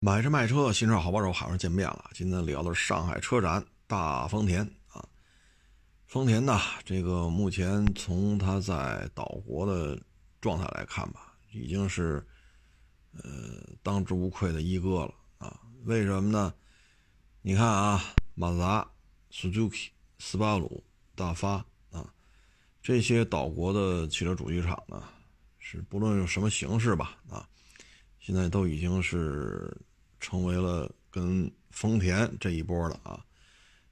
买车卖车，新车好帮手，好上见面了。今天聊的是上海车展，大丰田啊。丰田呢，这个目前从它在岛国的状态来看吧，已经是呃当之无愧的一哥了啊。为什么呢？你看啊，马自达、Suzuki、斯巴鲁、大发啊，这些岛国的汽车主机厂呢，是不论用什么形式吧啊，现在都已经是。成为了跟丰田这一波的啊，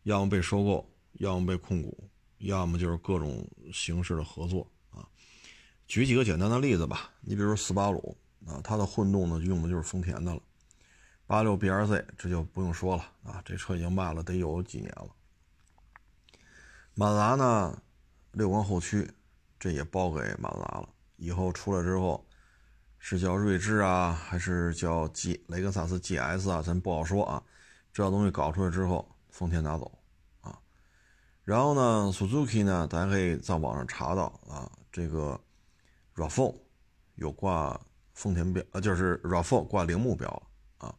要么被收购，要么被控股，要么就是各种形式的合作啊。举几个简单的例子吧，你比如说斯巴鲁啊，它的混动呢用的就是丰田的了。八六 BRZ 这就不用说了啊，这车已经卖了得有几年了。马自达呢，六缸后驱，这也包给马自达了，以后出来之后。是叫锐志啊，还是叫 G 雷克萨斯 GS 啊？咱不好说啊。这东西搞出来之后，丰田拿走啊。然后呢，Suzuki 呢，大家可以在网上查到啊，这个 RAV4 有挂丰田标，呃，就是 RAV4 挂铃木标啊。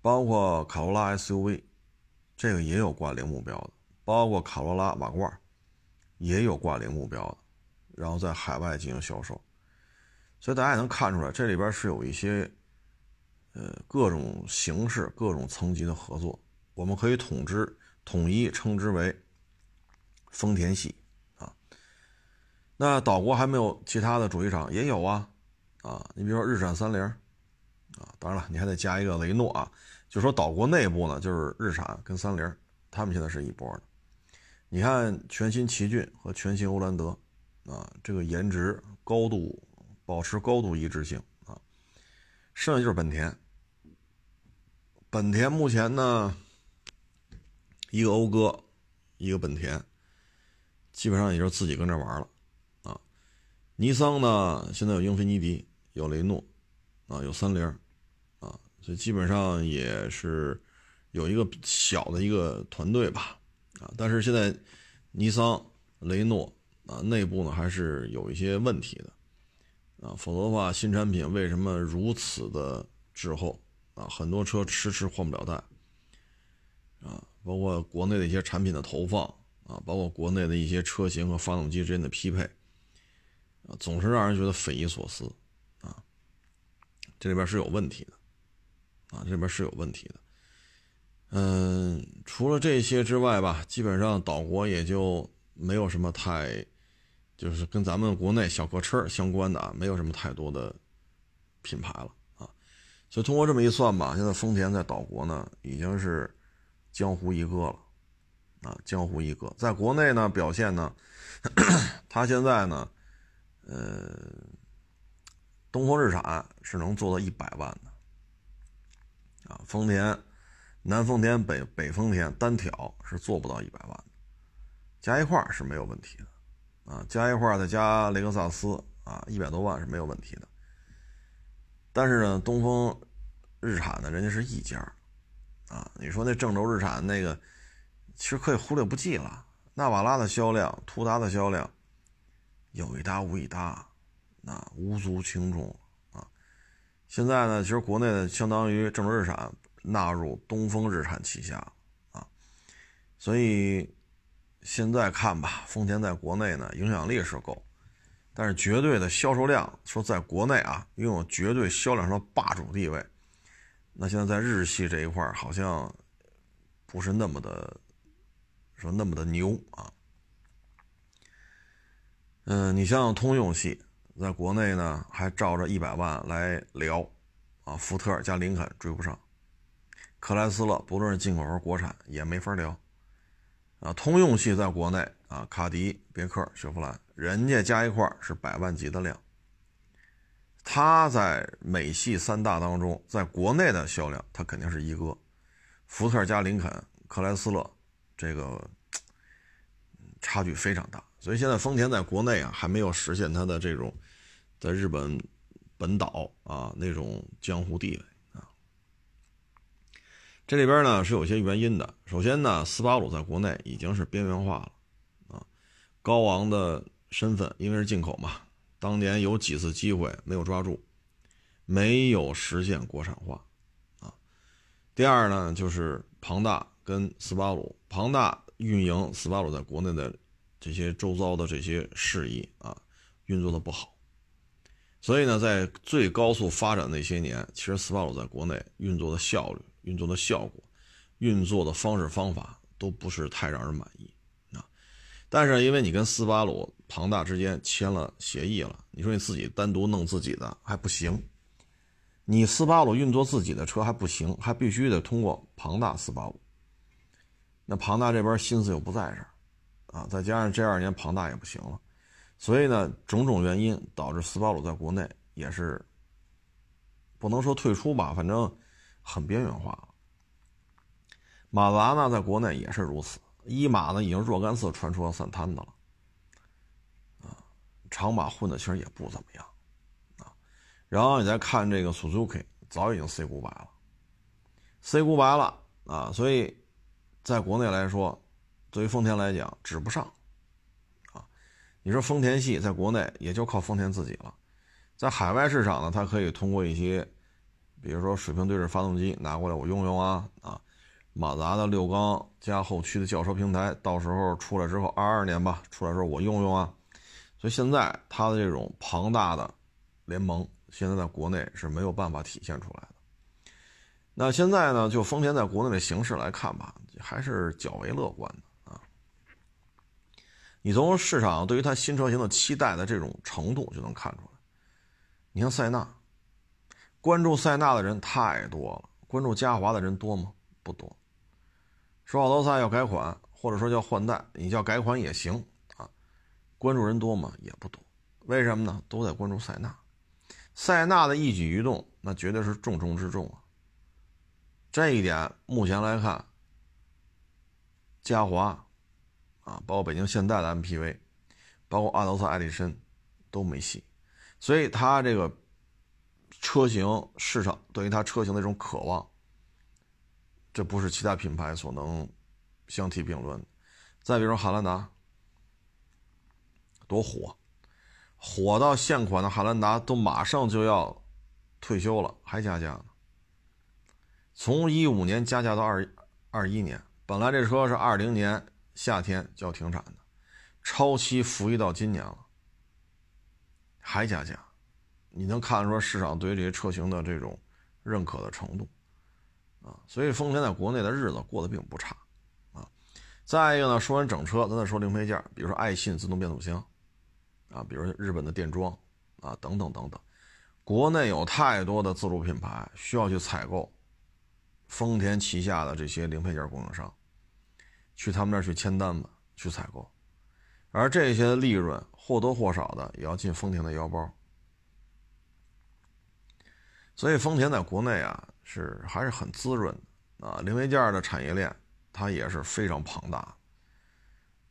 包括卡罗拉 SUV，这个也有挂铃木标的，包括卡罗拉瓦罐也有挂铃木标的，然后在海外进行销售。所以大家也能看出来，这里边是有一些，呃，各种形式、各种层级的合作。我们可以统之、统一称之为丰田系啊。那岛国还没有其他的主机厂？也有啊，啊，你比如说日产三菱，啊，当然了，你还得加一个雷诺啊。就说岛国内部呢，就是日产跟三菱，他们现在是一波的。你看全新奇骏和全新欧蓝德，啊，这个颜值高度。保持高度一致性啊，剩下就是本田。本田目前呢，一个讴歌，一个本田，基本上也就自己跟这玩了啊。尼桑呢，现在有英菲尼迪，有雷诺，啊，有三菱，啊，所以基本上也是有一个小的一个团队吧，啊，但是现在尼桑、雷诺啊，内部呢还是有一些问题的。啊，否则的话，新产品为什么如此的滞后啊？很多车迟迟换不了代啊，包括国内的一些产品的投放啊，包括国内的一些车型和发动机之间的匹配啊，总是让人觉得匪夷所思啊。这里边是有问题的啊，这里边是有问题的。嗯，除了这些之外吧，基本上岛国也就没有什么太。就是跟咱们国内小客车相关的啊，没有什么太多的品牌了啊，所以通过这么一算吧，现在丰田在岛国呢已经是江湖一哥了啊，江湖一哥，在国内呢表现呢，他现在呢，呃，东风日产是能做到一百万的啊，丰田南丰田、北北丰田单挑是做不到一百万的，加一块是没有问题的。啊，加一块再加雷克萨斯啊，一百多万是没有问题的。但是呢，东风日产呢，人家是一家啊。你说那郑州日产那个，其实可以忽略不计了。纳瓦拉的销量，途达的销量，有一搭无一搭，那无足轻重啊。现在呢，其实国内的相当于郑州日产纳入东风日产旗下啊，所以。现在看吧，丰田在国内呢影响力是够，但是绝对的销售量说在国内啊拥有绝对销量上的霸主地位，那现在在日系这一块好像不是那么的说那么的牛啊。嗯，你像通用系在国内呢还照着一百万来聊啊，福特加林肯追不上，克莱斯勒不论是进口还是国产也没法聊。啊，通用系在国内啊，卡迪、别克、雪佛兰，人家加一块是百万级的量。它在美系三大当中，在国内的销量，它肯定是一哥。福特加林肯、克莱斯勒，这个差距非常大。所以现在丰田在国内啊，还没有实现它的这种在日本本岛啊那种江湖地位。这里边呢是有些原因的。首先呢，斯巴鲁在国内已经是边缘化了，啊，高昂的身份，因为是进口嘛，当年有几次机会没有抓住，没有实现国产化，啊，第二呢，就是庞大跟斯巴鲁，庞大运营斯巴鲁在国内的这些周遭的这些事宜啊，运作的不好。所以呢，在最高速发展那些年，其实斯巴鲁在国内运作的效率、运作的效果、运作的方式方法都不是太让人满意啊。但是因为你跟斯巴鲁、庞大之间签了协议了，你说你自己单独弄自己的还不行，你斯巴鲁运作自己的车还不行，还必须得通过庞大斯巴鲁。那庞大这边心思又不在这儿啊，再加上这二年庞大也不行了。所以呢，种种原因导致斯巴鲁在国内也是不能说退出吧，反正很边缘化了。马达呢，在国内也是如此，一马呢已经若干次传出了散摊子了，啊，长马混的其实也不怎么样，啊，然后你再看这个 Suzuki，早已经 C 股白了，C 股白了啊，所以在国内来说，对于丰田来讲，指不上。你说丰田系在国内也就靠丰田自己了，在海外市场呢，它可以通过一些，比如说水平对置发动机拿过来我用用啊啊，马自达的六缸加后驱的轿车平台，到时候出来之后二二年吧，出来之后我用用啊，所以现在它的这种庞大的联盟，现在在国内是没有办法体现出来的。那现在呢，就丰田在国内的形势来看吧，还是较为乐观的啊。你从市场对于它新车型的期待的这种程度就能看出来。你像塞纳，关注塞纳的人太多了，关注嘉华的人多吗？不多。说奥德赛要改款，或者说叫换代，你叫改款也行啊。关注人多吗？也不多。为什么呢？都在关注塞纳。塞纳的一举一动，那绝对是重中之重啊。这一点目前来看，嘉华。啊，包括北京现代的 MPV，包括阿德赛、艾力绅，都没戏。所以它这个车型市场对于它车型的一种渴望，这不是其他品牌所能相提并论的。再比如汉兰达，多火，火到现款的汉兰达都马上就要退休了，还加价呢。从一五年加价到二二一年，本来这车是二零年。夏天就要停产的，超期服役到今年了，还加价，你能看出市场对于这些车型的这种认可的程度啊？所以丰田在国内的日子过得并不差啊。再一个呢，说完整车，咱再说零配件，比如说爱信自动变速箱啊，比如日本的电装啊，等等等等。国内有太多的自主品牌需要去采购丰田旗下的这些零配件供应商。去他们那儿去签单子，去采购，而这些利润或多或少的也要进丰田的腰包，所以丰田在国内啊是还是很滋润的啊，零配件的产业链它也是非常庞大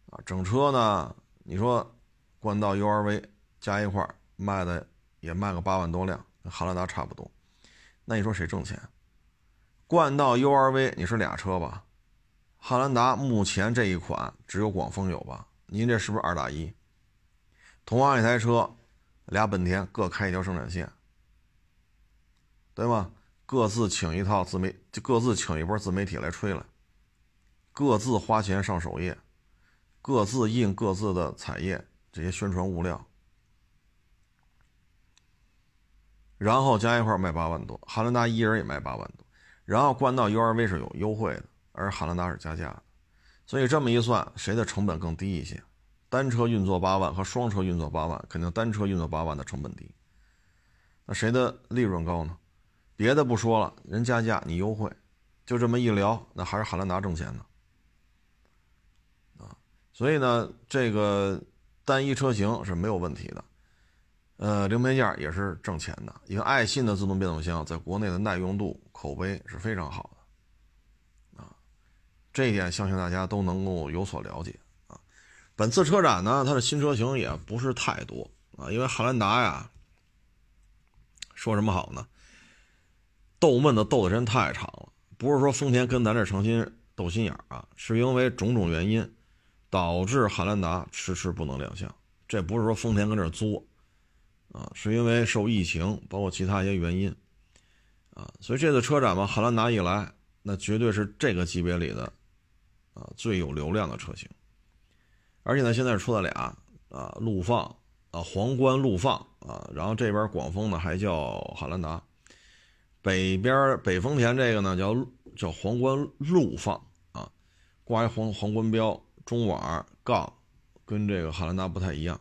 啊。整车呢，你说冠道 URV 加一块卖的也卖个八万多辆，跟汉兰达差不多，那你说谁挣钱？冠道 URV 你是俩车吧？汉兰达目前这一款只有广丰有吧？您这是不是二打一？同样一台车，俩本田各开一条生产线，对吗？各自请一套自媒，就各自请一波自媒体来吹来，各自花钱上首页，各自印各自的彩页这些宣传物料，然后加一块卖八万多，汉兰达一人也卖八万多，然后冠道 URV 是有优惠的。而汉兰达是加价的，所以这么一算，谁的成本更低一些？单车运作八万和双车运作八万，肯定单车运作八万的成本低。那谁的利润高呢？别的不说了，人加价你优惠，就这么一聊，那还是汉兰达挣钱呢。啊，所以呢，这个单一车型是没有问题的，呃，零配件也是挣钱的。因为爱信的自动变速箱在国内的耐用度、口碑是非常好的。啊这一点相信大家都能够有所了解啊。本次车展呢，它的新车型也不是太多啊，因为汉兰达呀，说什么好呢？斗闷的斗的人太长了，不是说丰田跟咱这诚心斗心眼啊，是因为种种原因导致汉兰达迟迟不能亮相。这不是说丰田跟这作啊，是因为受疫情包括其他一些原因啊，所以这次车展嘛，汉兰达一来那绝对是这个级别里的啊最有流量的车型。而且呢，现在出了俩啊，陆放啊，皇冠陆放啊，然后这边广丰呢还叫汉兰达，北边北丰田这个呢叫叫皇冠陆放啊，挂一皇皇冠标，中网杠跟这个汉兰达不太一样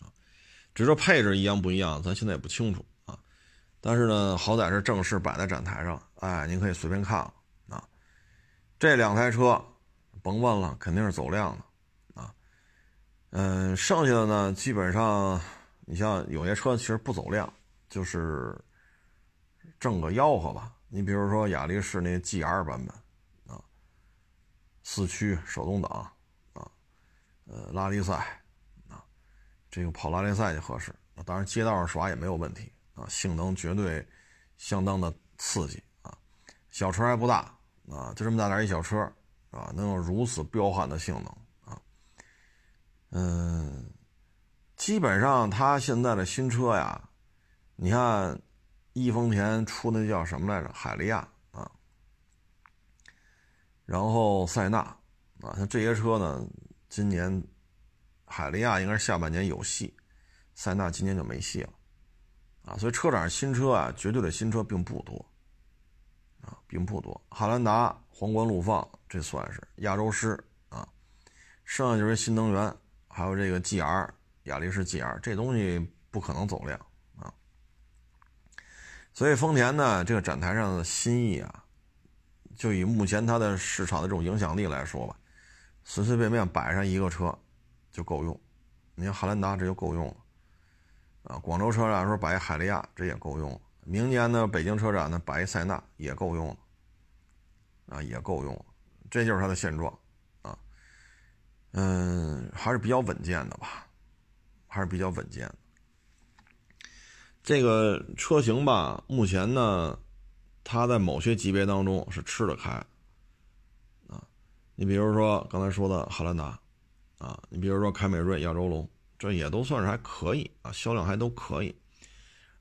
啊，只是配置一样不一样，咱现在也不清楚啊，但是呢，好歹是正式摆在展台上，哎，您可以随便看了啊，这两台车。甭问了，肯定是走量的，啊，嗯，剩下的呢，基本上，你像有些车其实不走量，就是挣个吆喝吧。你比如说雅力士那 GR 版本，啊，四驱手动挡，啊，呃，拉力赛，啊，这个跑拉力赛就合适。当然街道上耍也没有问题，啊，性能绝对相当的刺激，啊，小车还不大，啊，就这么大点一小车。啊，能有如此彪悍的性能啊！嗯，基本上它现在的新车呀，你看，易丰田出那叫什么来着？海利亚啊，然后塞纳啊，像这些车呢，今年海利亚应该是下半年有戏，塞纳今年就没戏了啊。所以车展新车啊，绝对的新车并不多啊，并不多。汉兰达、皇冠陆放。这算是亚洲狮啊，剩下就是新能源，还有这个 GR 雅力士 GR，这东西不可能走量。所以丰田呢，这个展台上的心意啊，就以目前它的市场的这种影响力来说吧，随随便便摆上一个车就够用。你看汉兰达这就够用了啊，广州车展说摆一海利亚这也够用了，明年呢北京车展呢摆一塞纳也够用了啊，也够用了。这就是它的现状，啊，嗯，还是比较稳健的吧，还是比较稳健的。这个车型吧，目前呢，它在某些级别当中是吃得开，啊，你比如说刚才说的汉兰达，啊，你比如说凯美瑞、亚洲龙，这也都算是还可以啊，销量还都可以。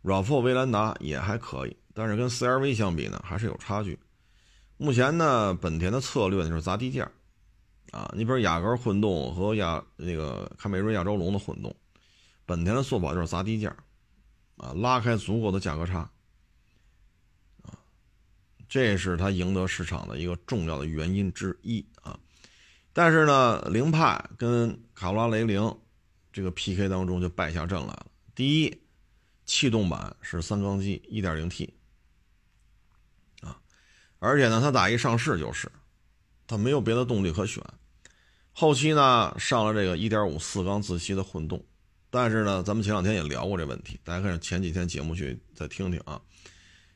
RAV4 威兰达也还可以，但是跟 CRV 相比呢，还是有差距。目前呢，本田的策略就是砸低价，啊，你比如雅阁混动和亚那个凯美瑞、亚洲龙的混动，本田的做法就是砸低价，啊，拉开足够的价格差，啊，这是它赢得市场的一个重要的原因之一啊。但是呢，凌派跟卡罗拉雷凌这个 PK 当中就败下阵来了。第一，气动版是三缸机 1.0T 啊。而且呢，它打一上市就是，它没有别的动力可选。后期呢，上了这个1.5四缸自吸的混动，但是呢，咱们前两天也聊过这问题，大家看前几天节目去再听听啊。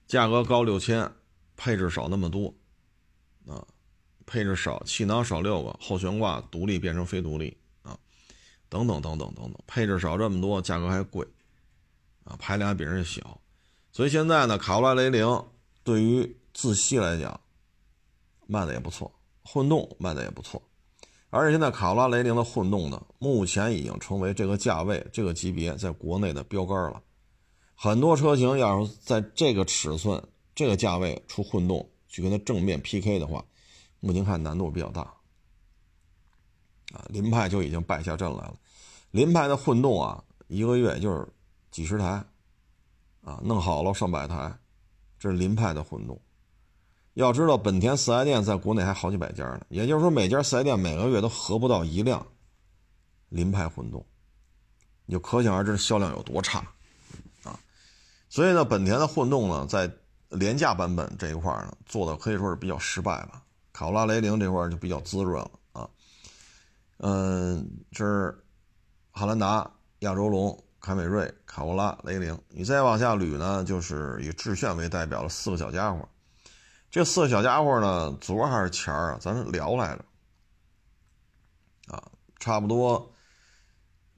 价格高六千，配置少那么多，啊，配置少，气囊少六个，后悬挂独立变成非独立啊，等等等等等等，配置少这么多，价格还贵，啊，排量比人家小，所以现在呢，卡罗拉雷凌对于自吸来讲，卖的也不错，混动卖的也不错，而且现在卡罗拉雷凌的混动呢，目前已经成为这个价位、这个级别在国内的标杆了。很多车型要是在这个尺寸、这个价位出混动去跟它正面 PK 的话，目前看难度比较大。啊，凌派就已经败下阵来了。凌派的混动啊，一个月就是几十台，啊，弄好了上百台，这是凌派的混动。要知道，本田四 S 店在国内还好几百家呢，也就是说，每家四 S 店每个月都合不到一辆凌派混动，你就可想而知销量有多差啊！所以呢，本田的混动呢，在廉价版本这一块呢，做的可以说是比较失败了。卡罗拉雷凌这块就比较滋润了啊。嗯，这是汉兰达、亚洲龙、凯美瑞、卡罗拉、雷凌，你再往下捋呢，就是以致炫为代表的四个小家伙。这四个小家伙呢，昨儿还是前儿啊？咱聊来着，啊，差不多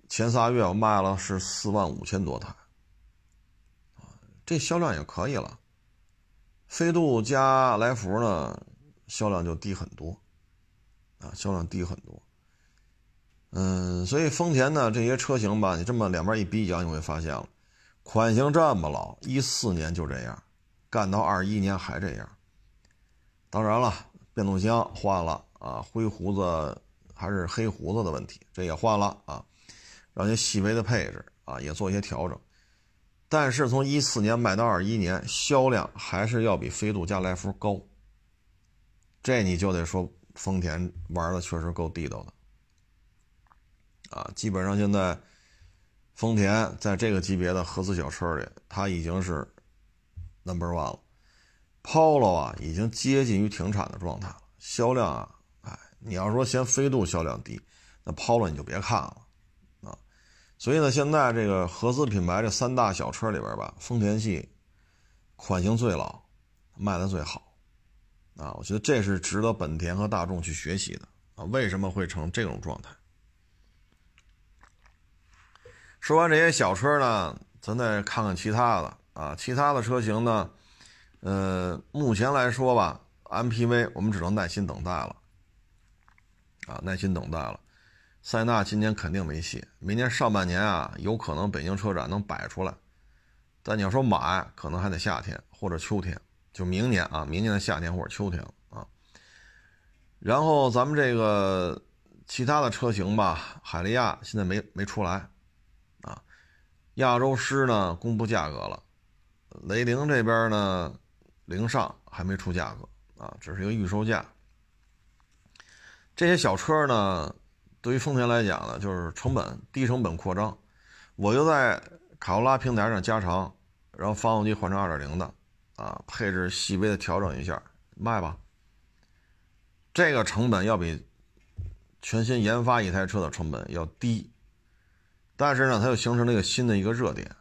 前仨月我卖了是四万五千多台，啊，这销量也可以了。飞度加来福呢，销量就低很多，啊，销量低很多。嗯，所以丰田呢这些车型吧，你这么两边一比较，你会发现了，款型这么老，一四年就这样，干到二一年还这样。当然了，变速箱换了啊，灰胡子还是黑胡子的问题，这也换了啊，让一些细微的配置啊也做一些调整。但是从一四年卖到二一年，销量还是要比飞度加来福高。这你就得说丰田玩的确实够地道的啊！基本上现在丰田在这个级别的合资小车里，它已经是 number one 了。Polo 啊，已经接近于停产的状态了。销量啊，哎，你要说嫌飞度销量低，那 Polo 你就别看了啊。所以呢，现在这个合资品牌这三大小车里边吧，丰田系款型最老，卖的最好啊。我觉得这是值得本田和大众去学习的啊。为什么会成这种状态？说完这些小车呢，咱再看看其他的啊，其他的车型呢？呃，目前来说吧，MPV 我们只能耐心等待了，啊，耐心等待了。塞纳今年肯定没戏，明年上半年啊，有可能北京车展能摆出来，但你要说买，可能还得夏天或者秋天，就明年啊，明年的夏天或者秋天啊。然后咱们这个其他的车型吧，海利亚现在没没出来，啊，亚洲狮呢公布价格了，雷凌这边呢。零上还没出价格啊，只是一个预售价。这些小车呢，对于丰田来讲呢，就是成本低，成本扩张。我就在卡罗拉平台上加长，然后发动机换成2.0的，啊，配置细微的调整一下，卖吧。这个成本要比全新研发一台车的成本要低，但是呢，它又形成了一个新的一个热点，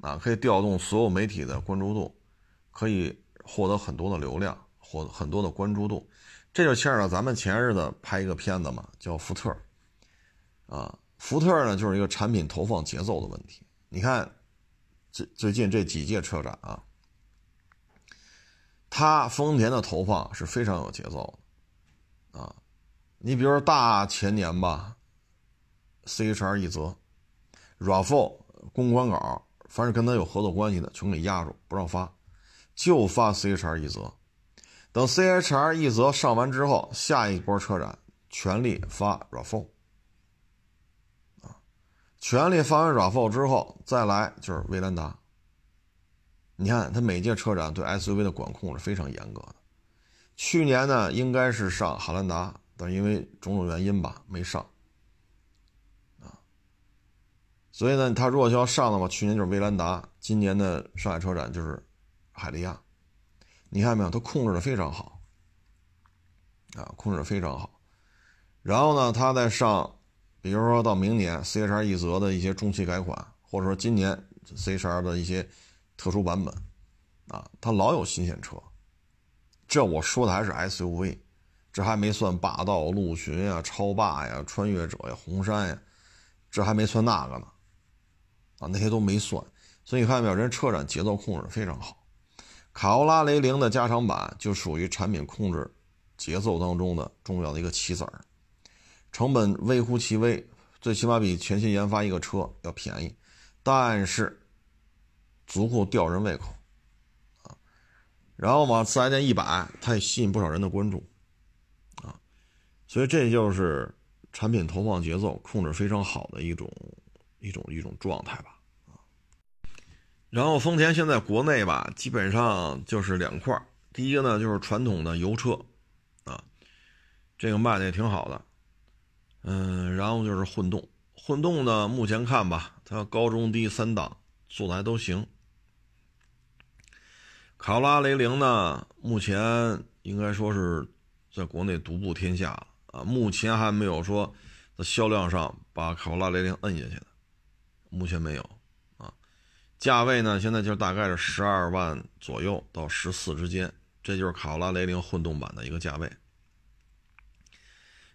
啊，可以调动所有媒体的关注度，可以。获得很多的流量，获很多的关注度，这就牵扯到咱们前日子拍一个片子嘛，叫福特，啊，福特呢就是一个产品投放节奏的问题。你看，最最近这几届车展啊，它丰田的投放是非常有节奏的，啊，你比如说大前年吧，CHR 一泽，RAV4 公关稿，凡是跟他有合作关系的，全给压住，不让发。就发 CHR 一则，等 CHR 一则上完之后，下一波车展全力发 RAV4，啊，全力发完 RAV4 之后，再来就是威兰达。你看，他每届车展对 SUV 的管控是非常严格的。去年呢，应该是上汉兰达，但因为种种原因吧，没上，啊，所以呢，他如果要上的话，去年就是威兰达，今年的上海车展就是。海利亚，你看没有？它控制的非常好，啊，控制的非常好。然后呢，它在上，比如说到明年 C H R 一泽的一些中期改款，或者说今年 C H R 的一些特殊版本，啊，它老有新鲜车。这我说的还是 S U V，这还没算霸道、陆巡呀、超霸呀、穿越者呀、红杉呀，这还没算那个呢，啊，那些都没算。所以你看到没有？人车展节奏控制非常好。卡罗拉雷凌的加长版就属于产品控制节奏当中的重要的一个棋子儿，成本微乎其微，最起码比全新研发一个车要便宜，但是足够吊人胃口啊。然后嘛，四 S 店一百，它也吸引不少人的关注啊。所以这就是产品投放节奏控制非常好的一种一种一种状态吧。然后丰田现在国内吧，基本上就是两块第一个呢就是传统的油车，啊，这个卖的也挺好的，嗯，然后就是混动，混动呢目前看吧，它高中低三档做的还都行。卡罗拉雷凌呢，目前应该说是在国内独步天下啊，目前还没有说在销量上把卡罗拉雷凌摁下去的，目前没有。价位呢，现在就大概是十二万左右到十四之间，这就是卡罗拉雷凌混动版的一个价位。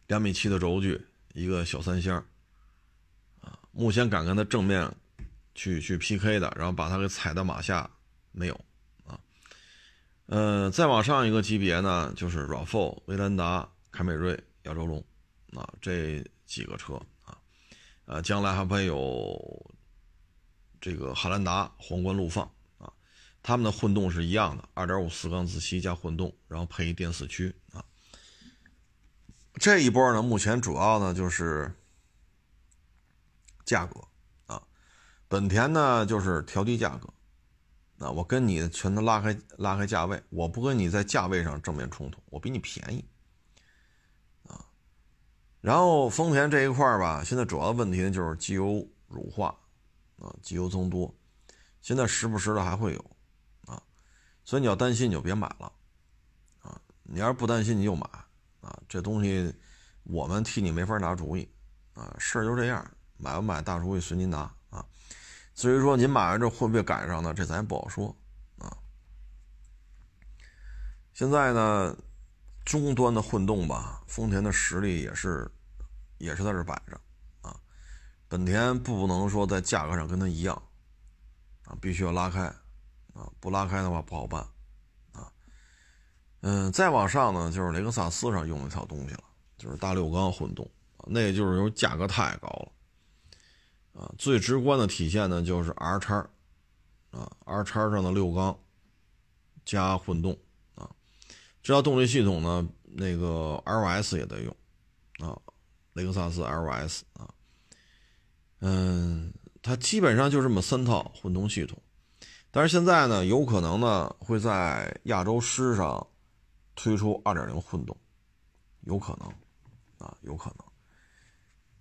两米七的轴距，一个小三厢，啊，目前敢跟它正面去去 PK 的，然后把它给踩到马下没有啊？呃，再往上一个级别呢，就是 RAV4、威兰达、凯美瑞、亚洲龙，啊，这几个车啊，呃，将来还会有。这个汉兰达皇冠陆放啊，他们的混动是一样的，二点五四缸自吸加混动，然后配一电四驱啊。这一波呢，目前主要呢就是价格啊，本田呢就是调低价格，那我跟你全都拉开拉开价位，我不跟你在价位上正面冲突，我比你便宜啊。然后丰田这一块吧，现在主要的问题呢就是机油乳化啊，机油增多，现在时不时的还会有。啊所以你要担心你就别买了，啊，你要是不担心你就买，啊，这东西我们替你没法拿主意，啊，事儿就这样，买不买大主意随您拿啊。至于说您买完之后会不会赶上呢？这咱也不好说啊。现在呢，终端的混动吧，丰田的实力也是也是在这摆着，本田不能说在价格上跟它一样，啊，必须要拉开。啊，不拉开的话不好办，啊，嗯，再往上呢，就是雷克萨斯上用一套东西了，就是大六缸混动，那就是由价格太高了，啊，最直观的体现呢就是 R 叉，啊，R 叉上的六缸加混动，啊，这套动力系统呢，那个 LS 也得用，啊，雷克萨斯 LS 啊，嗯，它基本上就这么三套混动系统。但是现在呢，有可能呢会在亚洲狮上推出2.0混动，有可能，啊，有可能。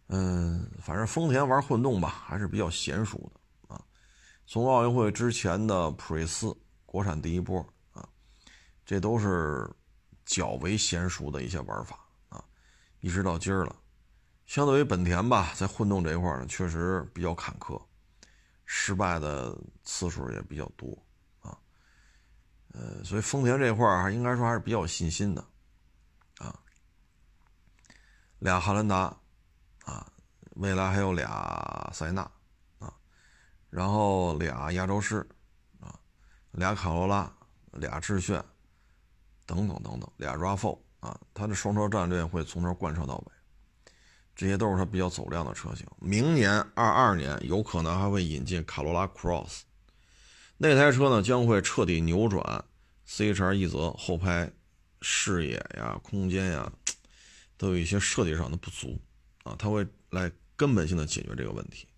嗯，反正丰田玩混动吧，还是比较娴熟的啊。从奥运会之前的普锐斯国产第一波啊，这都是较为娴熟的一些玩法啊，一直到今儿了。相对于本田吧，在混动这一块呢，确实比较坎坷。失败的次数也比较多啊，呃，所以丰田这块儿还应该说还是比较有信心的啊。俩汉兰达啊，未来还有俩塞纳啊，然后俩亚洲狮啊，俩卡罗拉，俩致炫，等等等等，俩 RAV4 啊，它的双车战略会从头贯彻到尾。这些都是它比较走量的车型。明年二二年有可能还会引进卡罗拉 Cross，那台车呢将会彻底扭转 CHR 一泽后排视野呀、空间呀都有一些设计上的不足啊，它会来根本性的解决这个问题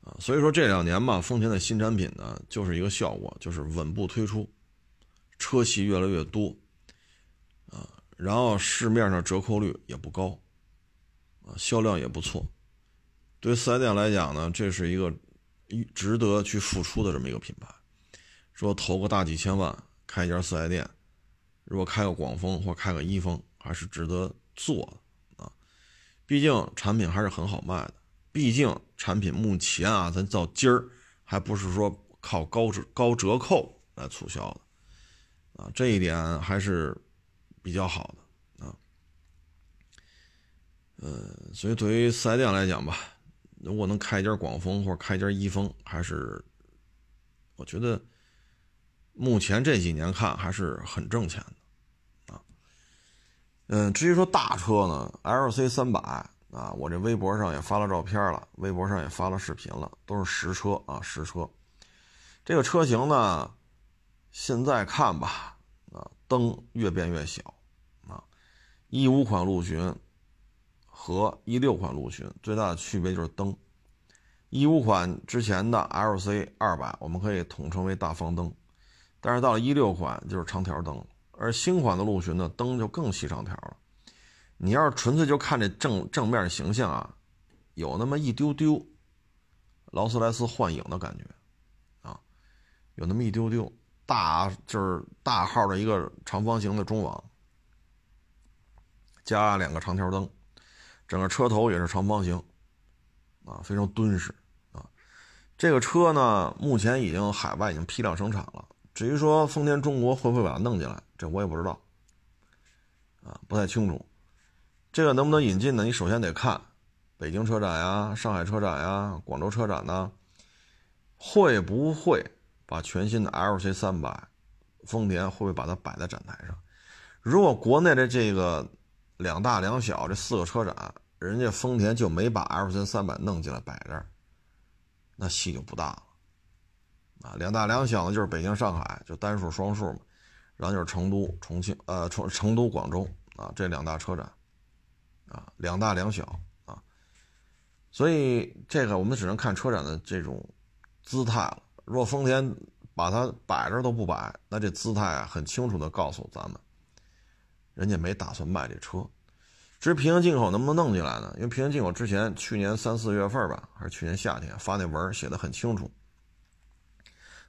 啊。所以说这两年吧，丰田的新产品呢就是一个效果，就是稳步推出，车系越来越多啊，然后市面上折扣率也不高。啊，销量也不错，对四 S 店来讲呢，这是一个值得去付出的这么一个品牌。说投个大几千万开一家四 S 店，如果开个广丰或开个一丰，还是值得做的啊。毕竟产品还是很好卖的，毕竟产品目前啊，咱到今儿还不是说靠高折高折扣来促销的啊，这一点还是比较好的。呃，所以对于四 S 店来讲吧，如果能开一家广丰或者开一家一丰，还是我觉得目前这几年看还是很挣钱的啊。嗯，至于说大车呢，LC 三百啊，我这微博上也发了照片了，微博上也发了视频了，都是实车啊，实车。这个车型呢，现在看吧，啊，灯越变越小啊，一五款陆巡。和一六款陆巡最大的区别就是灯，一五款之前的 LC 二百我们可以统称为大方灯，但是到了一六款就是长条灯，而新款的陆巡呢灯就更细长条了。你要是纯粹就看这正正面形象啊，有那么一丢丢劳斯莱斯幻影的感觉啊，有那么一丢丢大就是大号的一个长方形的中网，加两个长条灯。整个车头也是长方形，啊，非常敦实啊。这个车呢，目前已经海外已经批量生产了。至于说丰田中国会不会把它弄进来，这我也不知道，啊，不太清楚。这个能不能引进呢？你首先得看北京车展呀、上海车展呀、广州车展呢，会不会把全新的 LC 三百，丰田会不会把它摆在展台上？如果国内的这个。两大两小这四个车展，人家丰田就没把 L 三三百弄进来摆这儿，那戏就不大了，啊，两大两小呢就是北京、上海，就单数、双数嘛，然后就是成都、重庆，呃，成成都、广州啊，这两大车展，啊，两大两小啊，所以这个我们只能看车展的这种姿态了。如果丰田把它摆着都不摆，那这姿态啊，很清楚的告诉咱们，人家没打算卖这车。至于平行进口能不能弄进来呢？因为平行进口之前去年三四月份吧，还是去年夏天发那文写的很清楚。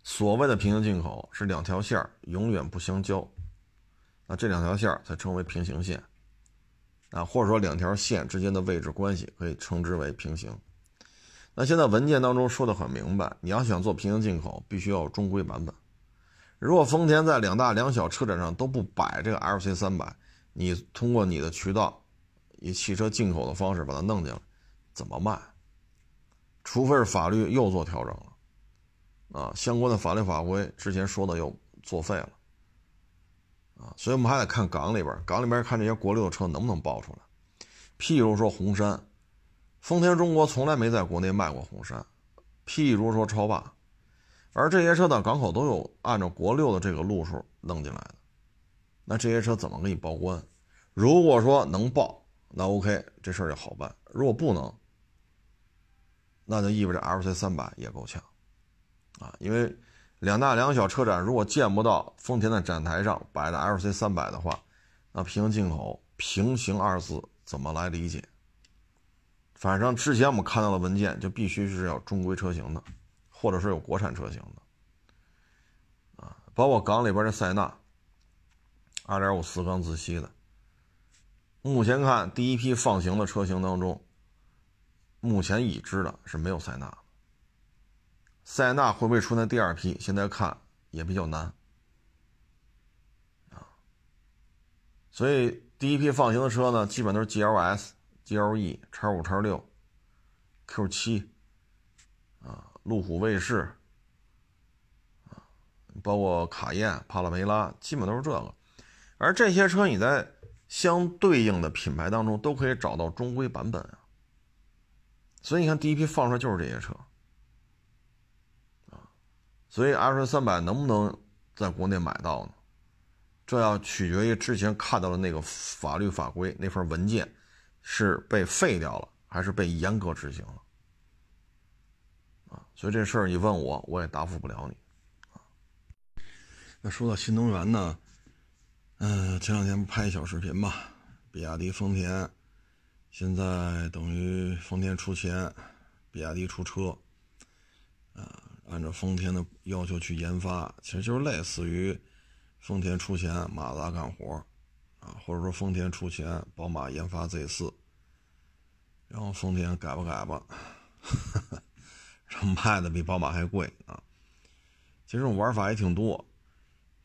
所谓的平行进口是两条线永远不相交，那这两条线才称为平行线，啊，或者说两条线之间的位置关系可以称之为平行。那现在文件当中说的很明白，你要想做平行进口，必须要有中规版本。如果丰田在两大两小车展上都不摆这个 LC 三百，你通过你的渠道以汽车进口的方式把它弄进来，怎么卖？除非是法律又做调整了。啊，相关的法律法规之前说的又作废了，啊，所以我们还得看港里边，港里边看这些国六的车能不能爆出来。譬如说红杉，丰田中国从来没在国内卖过红杉。譬如说超霸，而这些车到港口都有按照国六的这个路数弄进来的，那这些车怎么给你报关？如果说能报，那 OK，这事儿就好办；如果不能，那就意味着 LC 三百也够呛。啊，因为两大两小车展，如果见不到丰田的展台上摆的 LC 三百的话，那平行进口“平行”二字怎么来理解？反正之前我们看到的文件就必须是要中规车型的，或者是有国产车型的，啊，包括港里边的塞纳，2.5四缸自吸的，目前看第一批放行的车型当中，目前已知的是没有塞纳。塞纳会不会出现第二批？现在看也比较难啊。所以第一批放行的车呢，基本都是 GLS、GLE、叉五、叉六、Q 七啊，路虎卫士啊，包括卡宴、帕拉梅拉，基本都是这个。而这些车你在相对应的品牌当中都可以找到中规版本啊。所以你看，第一批放出来就是这些车。所以 L 三百能不能在国内买到呢？这要取决于之前看到的那个法律法规那份文件是被废掉了，还是被严格执行了啊？所以这事儿你问我，我也答复不了你啊。那说到新能源呢，嗯，前两天不拍一小视频嘛，比亚迪、丰田现在等于丰田出钱，比亚迪出车，啊。按照丰田的要求去研发，其实就是类似于丰田出钱，马自达干活啊，或者说丰田出钱，宝马研发 Z 四，然后丰田改吧改吧，然后卖的比宝马还贵啊。其实这种玩法也挺多。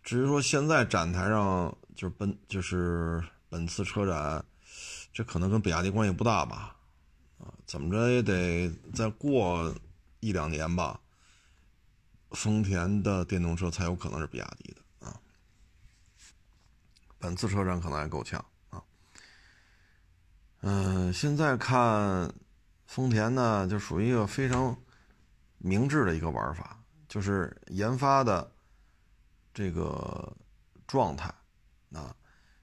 至于说现在展台上就是奔就是本次车展，这可能跟比亚迪关系不大吧？啊，怎么着也得再过一两年吧。丰田的电动车才有可能是比亚迪的啊，本次车展可能还够呛啊。嗯，现在看丰田呢，就属于一个非常明智的一个玩法，就是研发的这个状态啊，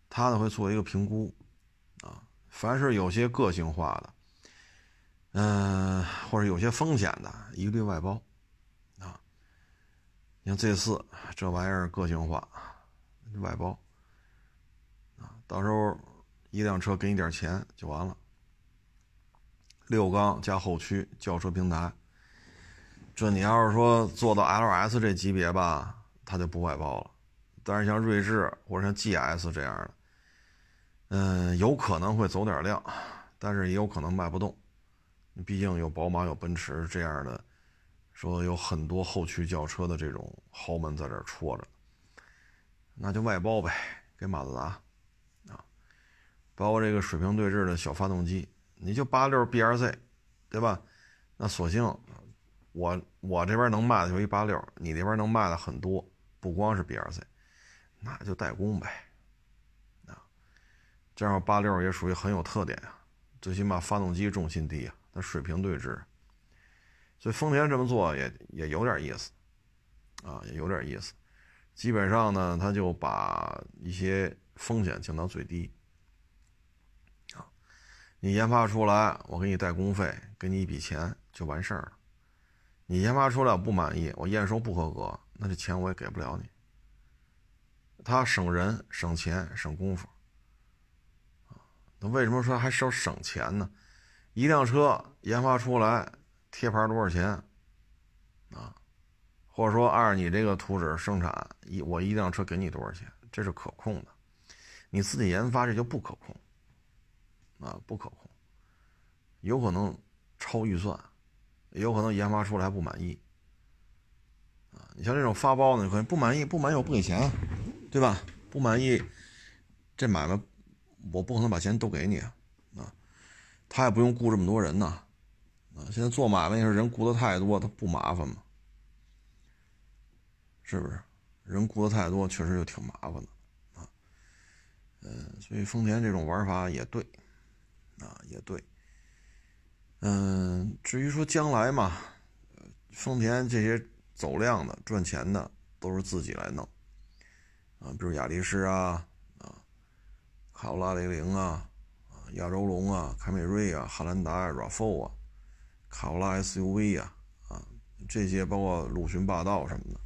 他呢会做一个评估啊，凡是有些个性化的，嗯，或者有些风险的，一律外包。啊，你像 Z 四这玩意儿个性化，外包啊，到时候一辆车给你点钱就完了。六缸加后驱轿车平台，这你要是说做到 LS 这级别吧，它就不外包了。但是像锐志或者像 GS 这样的，嗯，有可能会走点量，但是也有可能卖不动。毕竟有宝马有奔驰这样的。说有很多后驱轿车的这种豪门在这戳着，那就外包呗，给马自达啊，包括这个水平对置的小发动机，你就八六 BRZ，对吧？那索性我我这边能卖的就一八六，你那边能卖的很多，不光是 BRZ，那就代工呗，啊，这样八六也属于很有特点呀，最起码发动机重心低啊，它水平对置。所以丰田这么做也也有点意思，啊，也有点意思。基本上呢，他就把一些风险降到最低。啊，你研发出来，我给你代工费，给你一笔钱就完事儿了。你研发出来不满意，我验收不合格，那这钱我也给不了你。它省人、省钱、省功夫。啊，那为什么说还是要省钱呢？一辆车研发出来，贴牌多少钱？啊？或者说，按你这个图纸生产一，我一辆车给你多少钱？这是可控的。你自己研发这就不可控，啊，不可控，有可能超预算，有可能研发出来不满意，啊，你像这种发包的，你可能不满意，不满意我不给钱，对吧？不满意，这买卖我不可能把钱都给你啊，啊，他也不用雇这么多人呐，啊，现在做买卖也是人雇的太多，他不麻烦吗？是不是人雇的太多，确实就挺麻烦的啊。嗯，所以丰田这种玩法也对啊，也对。嗯，至于说将来嘛，丰田这些走量的、赚钱的都是自己来弄啊，比如雅力士啊啊，卡罗拉雷凌啊啊，亚洲龙啊，凯美瑞啊，汉兰达、RAV4 啊，卡罗拉 SUV 啊啊，这些包括陆巡霸道什么的。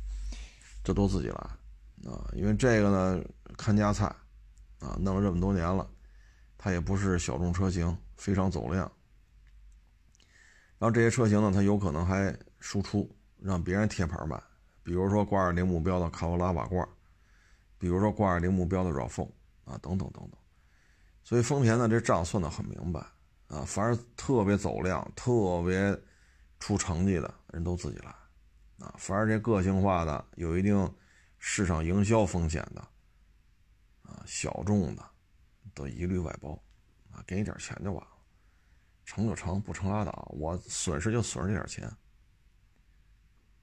这都自己来啊，因为这个呢看家菜啊，弄了这么多年了，它也不是小众车型，非常走量。然后这些车型呢，它有可能还输出，让别人贴牌卖，比如说挂着零目标的卡罗拉瓦罐，比如说挂着零目标的 RAV4 啊，等等等等。所以丰田呢这账算得很明白啊，凡是特别走量、特别出成绩的人都自己来。啊，凡是这个性化的、有一定市场营销风险的，啊，小众的，都一律外包，啊，给你点钱就完了，成就成，不成拉倒，我损失就损失这点钱。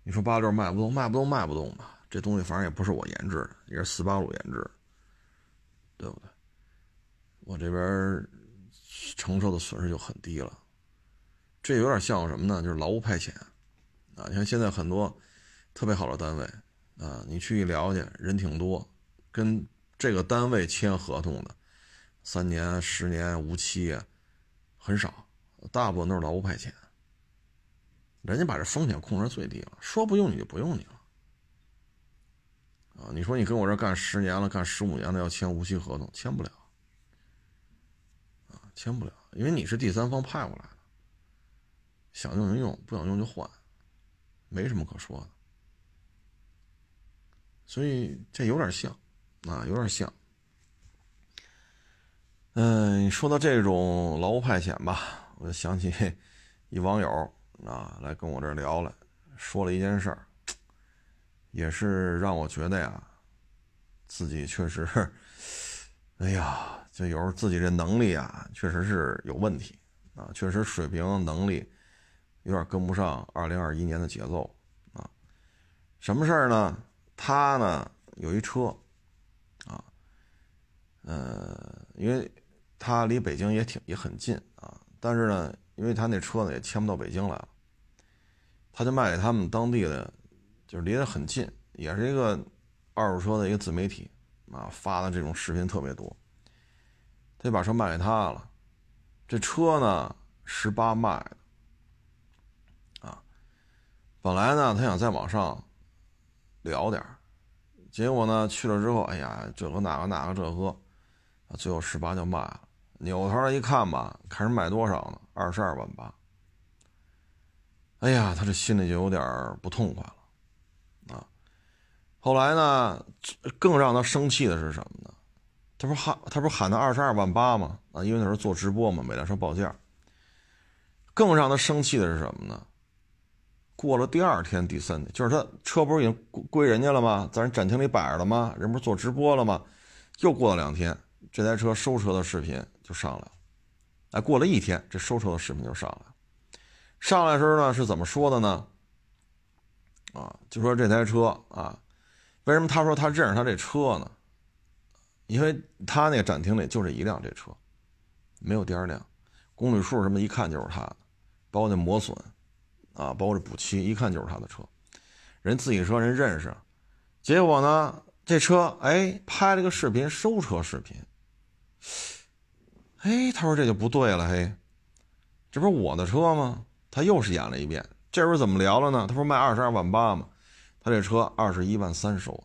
你说八六卖不动，卖不动，卖不动吧？这东西反正也不是我研制的，也是斯巴鲁研制，对不对？我这边承受的损失就很低了。这有点像什么呢？就是劳务派遣。啊，你看现在很多特别好的单位啊，你去一了解，人挺多，跟这个单位签合同的，三年、十年无期啊，很少，大部分都是劳务派遣。人家把这风险控制最低了，说不用你就不用你了。啊，你说你跟我这干十年了，干十五年了，要签无期合同，签不了。啊，签不了，因为你是第三方派过来的，想用就用，不想用就换。没什么可说的，所以这有点像，啊，有点像。嗯，说到这种劳务派遣吧，我就想起 一网友啊，来跟我这聊了，说了一件事儿，也是让我觉得呀，自己确实，哎呀，就有时候自己这能力啊，确实是有问题啊，确实水平能力。有点跟不上二零二一年的节奏啊！什么事儿呢？他呢有一车啊，呃，因为他离北京也挺也很近啊，但是呢，因为他那车呢也迁不到北京来了，他就卖给他们当地的，就是离得很近，也是一个二手车的一个自媒体啊，发的这种视频特别多。他就把车卖给他了，这车呢十八卖的。本来呢，他想在网上聊点结果呢去了之后，哎呀，这个那个那个这个，最后十八就卖了。扭头一看吧，看人卖多少呢？二十二万八。哎呀，他这心里就有点不痛快了，后来呢，更让他生气的是什么呢？他不喊他不喊他二十二万八吗？啊，因为那时候做直播嘛，每辆车报价。更让他生气的是什么呢？过了第二天、第三天，就是他车不是已经归人家了吗？在人展厅里摆着了吗？人不是做直播了吗？又过了两天，这台车收车的视频就上来了。哎，过了一天，这收车的视频就上来了。上来时候呢，是怎么说的呢？啊，就说这台车啊，为什么他说他认识他这车呢？因为他那个展厅里就这一辆这车，没有第二辆，公里数什么一看就是他的，包括那磨损。啊，包括这补漆，一看就是他的车。人自己车人认识，结果呢，这车哎拍了个视频，收车视频。哎，他说这就不对了，嘿，这不是我的车吗？他又是演了一遍。这会儿怎么聊了呢？他不是卖二十二万八吗，他这车二十一万三收的，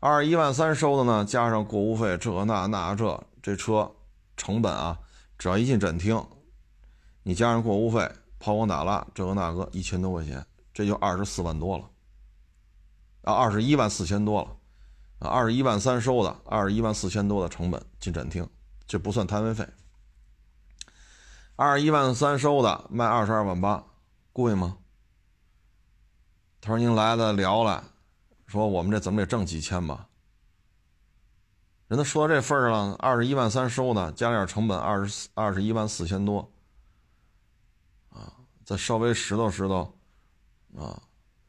二十一万三收的呢，加上过户费这那那这，这车成本啊，只要一进展厅，你加上过户费、抛光打蜡这个那个，一千多块钱，这就二十四万多了，啊，二十一万四千多了，啊，二十一万三收的，二十一万四千多的成本进展厅。这不算摊位费，二十一万三收的，卖二十二万八，贵吗？他说：“您来了聊了，说我们这怎么也挣几千吧？”人都说到这份儿上了，二十一万三收的，加点成本，二十二十一万四千多，啊，再稍微拾掇拾掇，啊，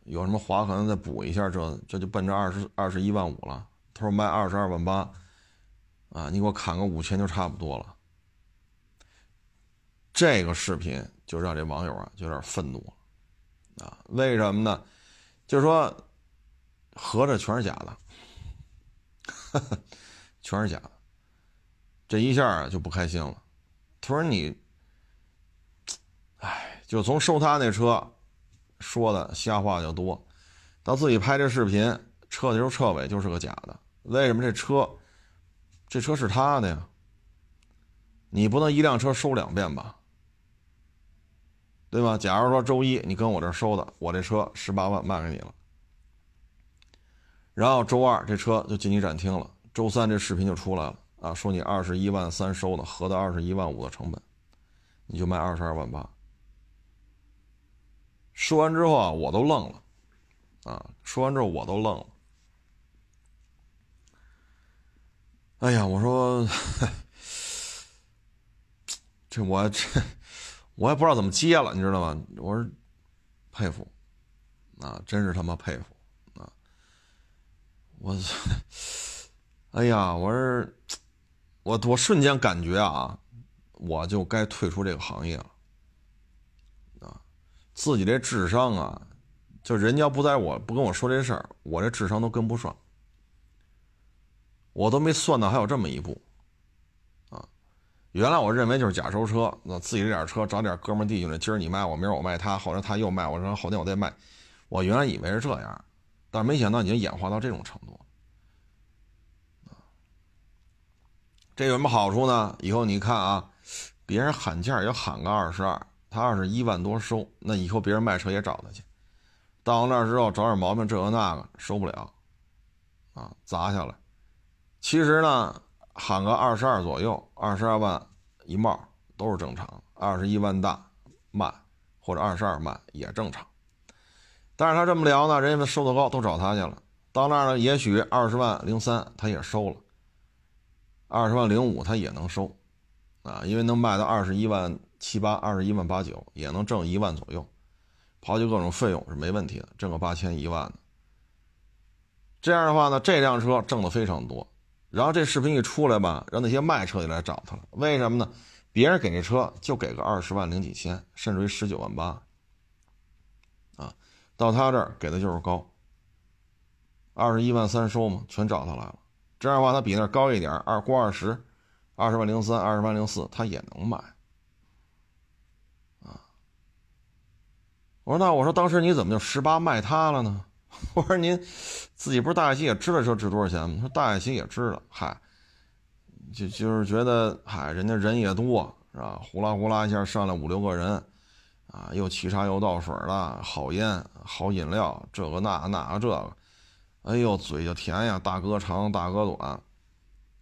有什么划痕再补一下，这这就奔着二十二十一万五了。他说卖二十二万八。啊，你给我砍个五千就差不多了。这个视频就让这网友啊有点愤怒了，啊，为什么呢？就是说，合着全是假的，全是假的，这一下就不开心了。他说你，哎，就从收他那车说的瞎话就多，到自己拍这视频，彻头彻尾就是个假的。为什么这车？这车是他的呀，你不能一辆车收两遍吧？对吧？假如说周一你跟我这收的，我这车十八万卖给你了，然后周二这车就进你展厅了，周三这视频就出来了啊，说你二十一万三收的，合的二十一万五的成本，你就卖二十二万八。说完之后啊，我都愣了，啊，说完之后我都愣了。哎呀，我说，这我这我也不知道怎么接了，你知道吗？我说佩服，啊，真是他妈佩服啊！我，哎呀，我是我我瞬间感觉啊，我就该退出这个行业了啊！自己这智商啊，就人家不在我不跟我说这事儿，我这智商都跟不上。我都没算到还有这么一步，原来我认为就是假收车，那自己这点车找点哥们弟兄的，今儿你卖我，明儿我卖他，后天他又卖我，然后后天我再卖。我原来以为是这样，但是没想到已经演化到这种程度，啊！这有什么好处呢？以后你看啊，别人喊价也喊个二十二，他二十一万多收，那以后别人卖车也找他去。到那之后找点毛病，这个那个收不了，啊，砸下来。其实呢，喊个二十二左右，二十二万一帽都是正常。二十一万大卖，或者二十二卖也正常。但是他这么聊呢，人家收的高，都找他去了。到那儿呢，也许二十万零三他也收了，二十万零五他也能收，啊，因为能卖到二十一万七八、二十一万八九，也能挣一万左右，刨去各种费用是没问题的，挣个八千一万的。这样的话呢，这辆车挣的非常多。然后这视频一出来吧，让那些卖车的来找他了。为什么呢？别人给这车就给个二十万零几千，甚至于十九万八，啊，到他这儿给的就是高，二十一万三收嘛，全找他来了。这样的话，他比那高一点，二过二十，二十万零三，二十万零四，他也能买，啊。我说那我说当时你怎么就十八卖他了呢？我说您自己不是大爱心也知道车值多少钱吗？他说大爱心也知道，嗨，就就是觉得嗨，人家人也多是吧？呼啦呼啦一下上来五六个人，啊，又沏茶又倒水的，好烟好饮料，这个那那个这个，哎呦嘴就甜呀，大哥长大哥短，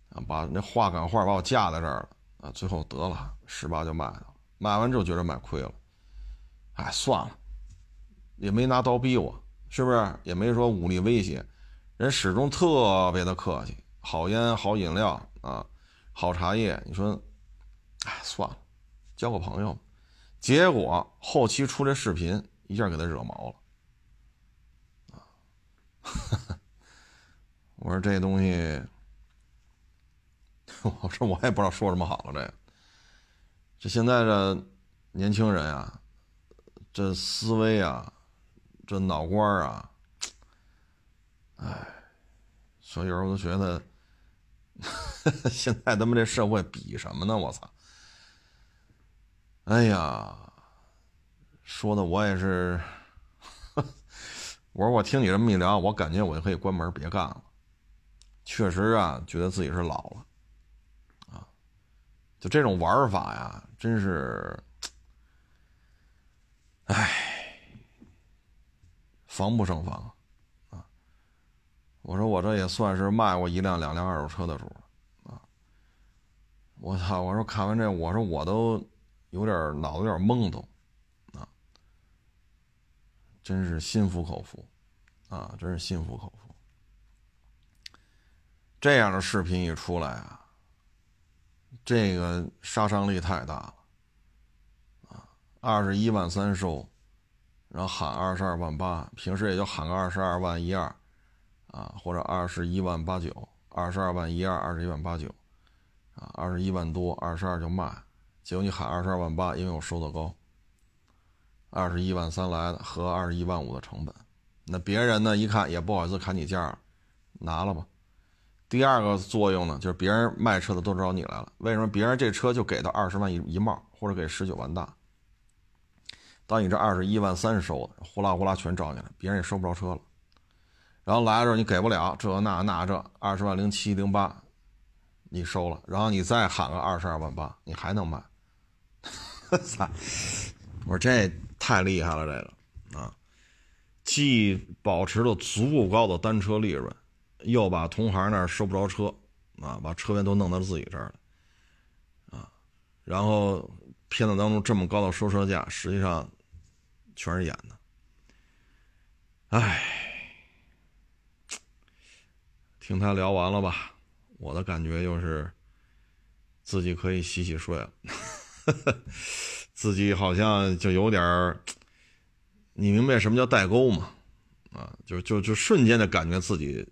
啊，把那话赶话把我架在这儿了啊，最后得了十八就卖了，卖完之后觉得卖亏了，哎，算了，也没拿刀逼我。是不是也没说武力威胁，人始终特别的客气，好烟好饮料啊，好茶叶。你说，哎，算了，交个朋友。结果后期出这视频，一下给他惹毛了啊！我说这东西，我说我也不知道说什么好了。这个，这现在的年轻人啊，这思维啊。这脑瓜啊，哎，所以有时候都觉得，现在他妈这社会比什么呢？我操！哎呀，说的我也是，我说我听你这么一聊，我感觉我就可以关门别干了。确实啊，觉得自己是老了，啊，就这种玩法呀，真是，唉，防不胜防啊！我说我这也算是卖过一辆两辆二手车的主啊！我操！我说看完这，我说我都。有点脑子有点懵懂，啊，真是心服口服，啊，真是心服口服。这样的视频一出来啊，这个杀伤力太大了，啊，二十一万三收，然后喊二十二万八，平时也就喊个二十二万一二，啊，或者二十一万八九，二十二万一二，二十一万八九，啊，二十一万多，二十二就卖。结果你喊二十二万八，因为我收的高，二十一万三来的和二十一万五的成本，那别人呢一看也不好意思砍你价，拿了吧。第二个作用呢，就是别人卖车的都知道你来了，为什么别人这车就给到二十万一一帽，或者给十九万大，当你这二十一万三收的，呼啦呼啦全招进来，别人也收不着车了。然后来的时候你给不了这那那这二十万零七零八，你收了，然后你再喊个二十二万八，你还能卖。我 操！我说这太厉害了，这个啊，既保持了足够高的单车利润，又把同行那儿收不着车啊，把车源都弄到自己这儿了啊，然后片子当中这么高的收车价，实际上全是演的。唉，听他聊完了吧，我的感觉就是自己可以洗洗睡了。自己好像就有点儿，你明白什么叫代沟吗？啊，就就就瞬间的感觉自己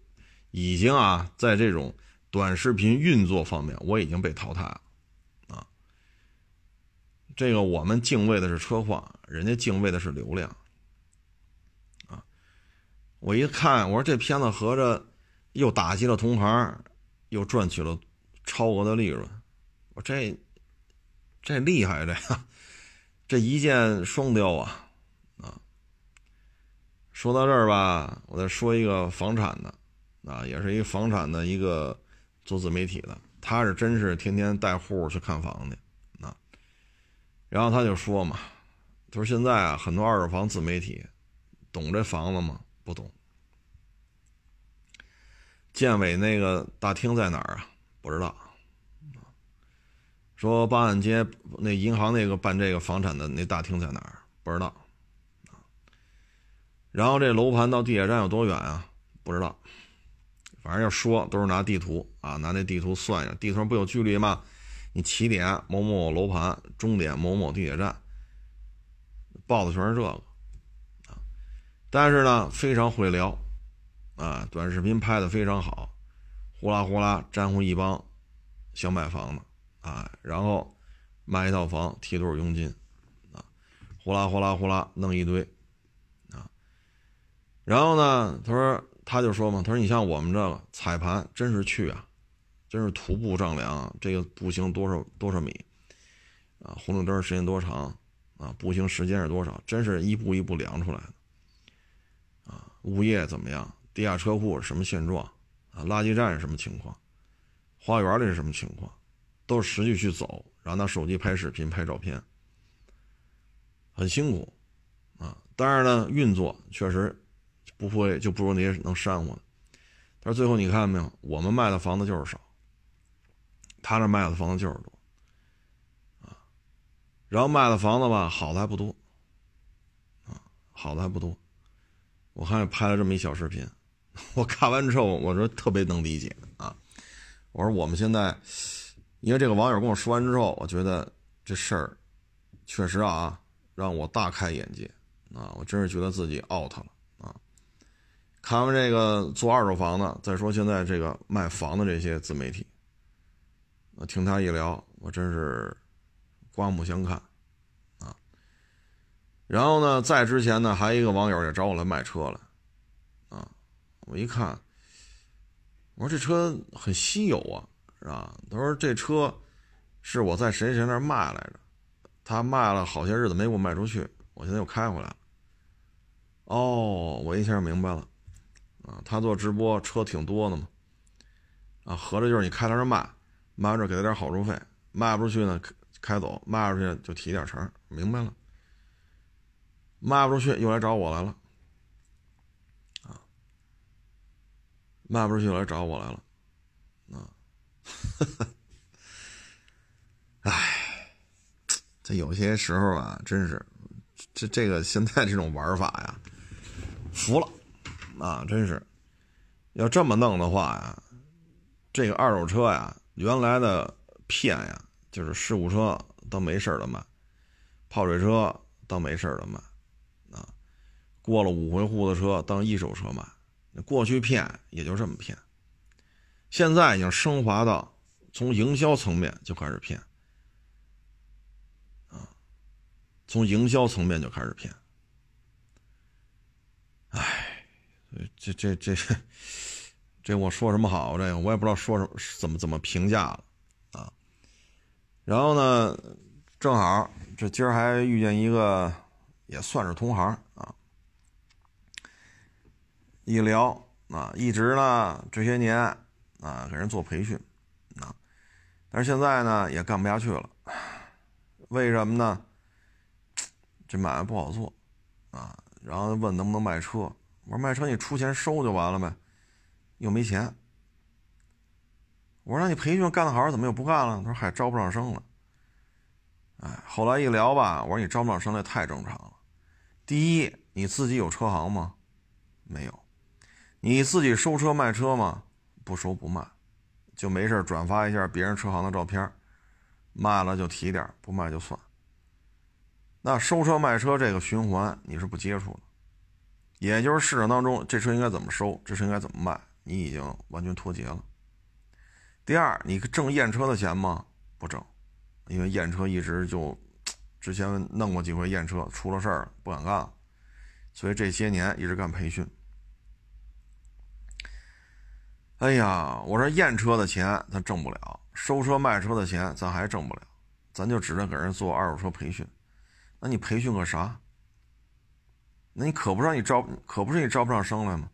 已经啊，在这种短视频运作方面，我已经被淘汰了。这个我们敬畏的是车况，人家敬畏的是流量啊。我一看，我说这片子合着又打击了同行，又赚取了超额的利润，我这。这厉害，这这一箭双雕啊！啊，说到这儿吧，我再说一个房产的，啊，也是一个房产的一个做自媒体的，他是真是天天带户去看房去，然后他就说嘛，他说现在啊，很多二手房自媒体懂这房子吗？不懂。建委那个大厅在哪儿啊？不知道。说八岸街那银行那个办这个房产的那大厅在哪儿？不知道。然后这楼盘到地铁站有多远啊？不知道。反正要说都是拿地图啊，拿那地图算一下，地图上不有距离吗？你起点某某楼盘，终点某某地铁站，报的全是这个啊。但是呢，非常会聊啊，短视频拍的非常好，呼啦呼啦沾呼一帮想买房的。啊，然后卖一套房，提多少佣金，啊，呼啦呼啦呼啦弄一堆，啊，然后呢，他说他就说嘛，他说你像我们这个踩盘，真是去啊，真是徒步丈量，这个步行多少多少米，啊，红绿灯时间多长，啊，步行时间是多少，真是一步一步量出来的，啊，物业怎么样，地下车库是什么现状，啊，垃圾站是什么情况，花园里是什么情况。都是实际去走，然后拿手机拍视频、拍照片，很辛苦啊。当然呢，运作确实不会就不如那些能煽乎的。但是最后你看没有，我们卖的房子就是少，他那卖的房子就是多啊。然后卖的房子吧，好的还不多啊，好的还不多。我看拍了这么一小视频，我看完之后，我说特别能理解啊。我说我们现在。因为这个网友跟我说完之后，我觉得这事儿确实啊，让我大开眼界啊！我真是觉得自己 out 了啊！看完这个做二手房的，再说现在这个卖房的这些自媒体，我听他一聊，我真是刮目相看啊！然后呢，在之前呢，还有一个网友也找我来卖车了，啊，我一看，我说这车很稀有啊，是吧？他说这车是我在谁谁那卖来着，他卖了好些日子没给我卖出去，我现在又开回来了。哦，我一下明白了，啊，他做直播车挺多的嘛，啊，合着就是你开到这卖，卖完这给他点好处费，卖不出去呢开走，卖出去就提点成，明白了。卖不出去又来找我来了，啊，卖不出去又来找我来了，啊，哎，这有些时候啊，真是，这这个现在这种玩法呀。服了，啊，真是，要这么弄的话呀，这个二手车呀，原来的骗呀，就是事故车当没事的卖，泡水车当没事的卖，啊，过了五回户的车当一手车卖，过去骗也就这么骗，现在已经升华到从营销层面就开始骗，啊，从营销层面就开始骗。唉，这这这这这我说什么好？这个我也不知道说什么，怎么怎么评价了啊？然后呢，正好这今儿还遇见一个，也算是同行啊。一聊啊，一直呢这些年啊给人做培训啊，但是现在呢也干不下去了。为什么呢？这买卖不好做啊。然后问能不能卖车，我说卖车你出钱收就完了呗，又没钱。我说让你培训干得好，怎么又不干了？他说还招不上生了。哎，后来一聊吧，我说你招不上生那太正常了。第一，你自己有车行吗？没有。你自己收车卖车吗？不收不卖，就没事转发一下别人车行的照片，卖了就提点，不卖就算。那收车卖车这个循环你是不接触的，也就是市场当中这车应该怎么收，这车应该怎么卖，你已经完全脱节了。第二，你挣验车的钱吗？不挣，因为验车一直就之前弄过几回验车出了事儿不敢干，所以这些年一直干培训。哎呀，我说验车的钱咱挣不了，收车卖车的钱咱还挣不了，咱就只能给人做二手车培训。那你培训个啥？那你可不让你招，可不是你招不上生来吗？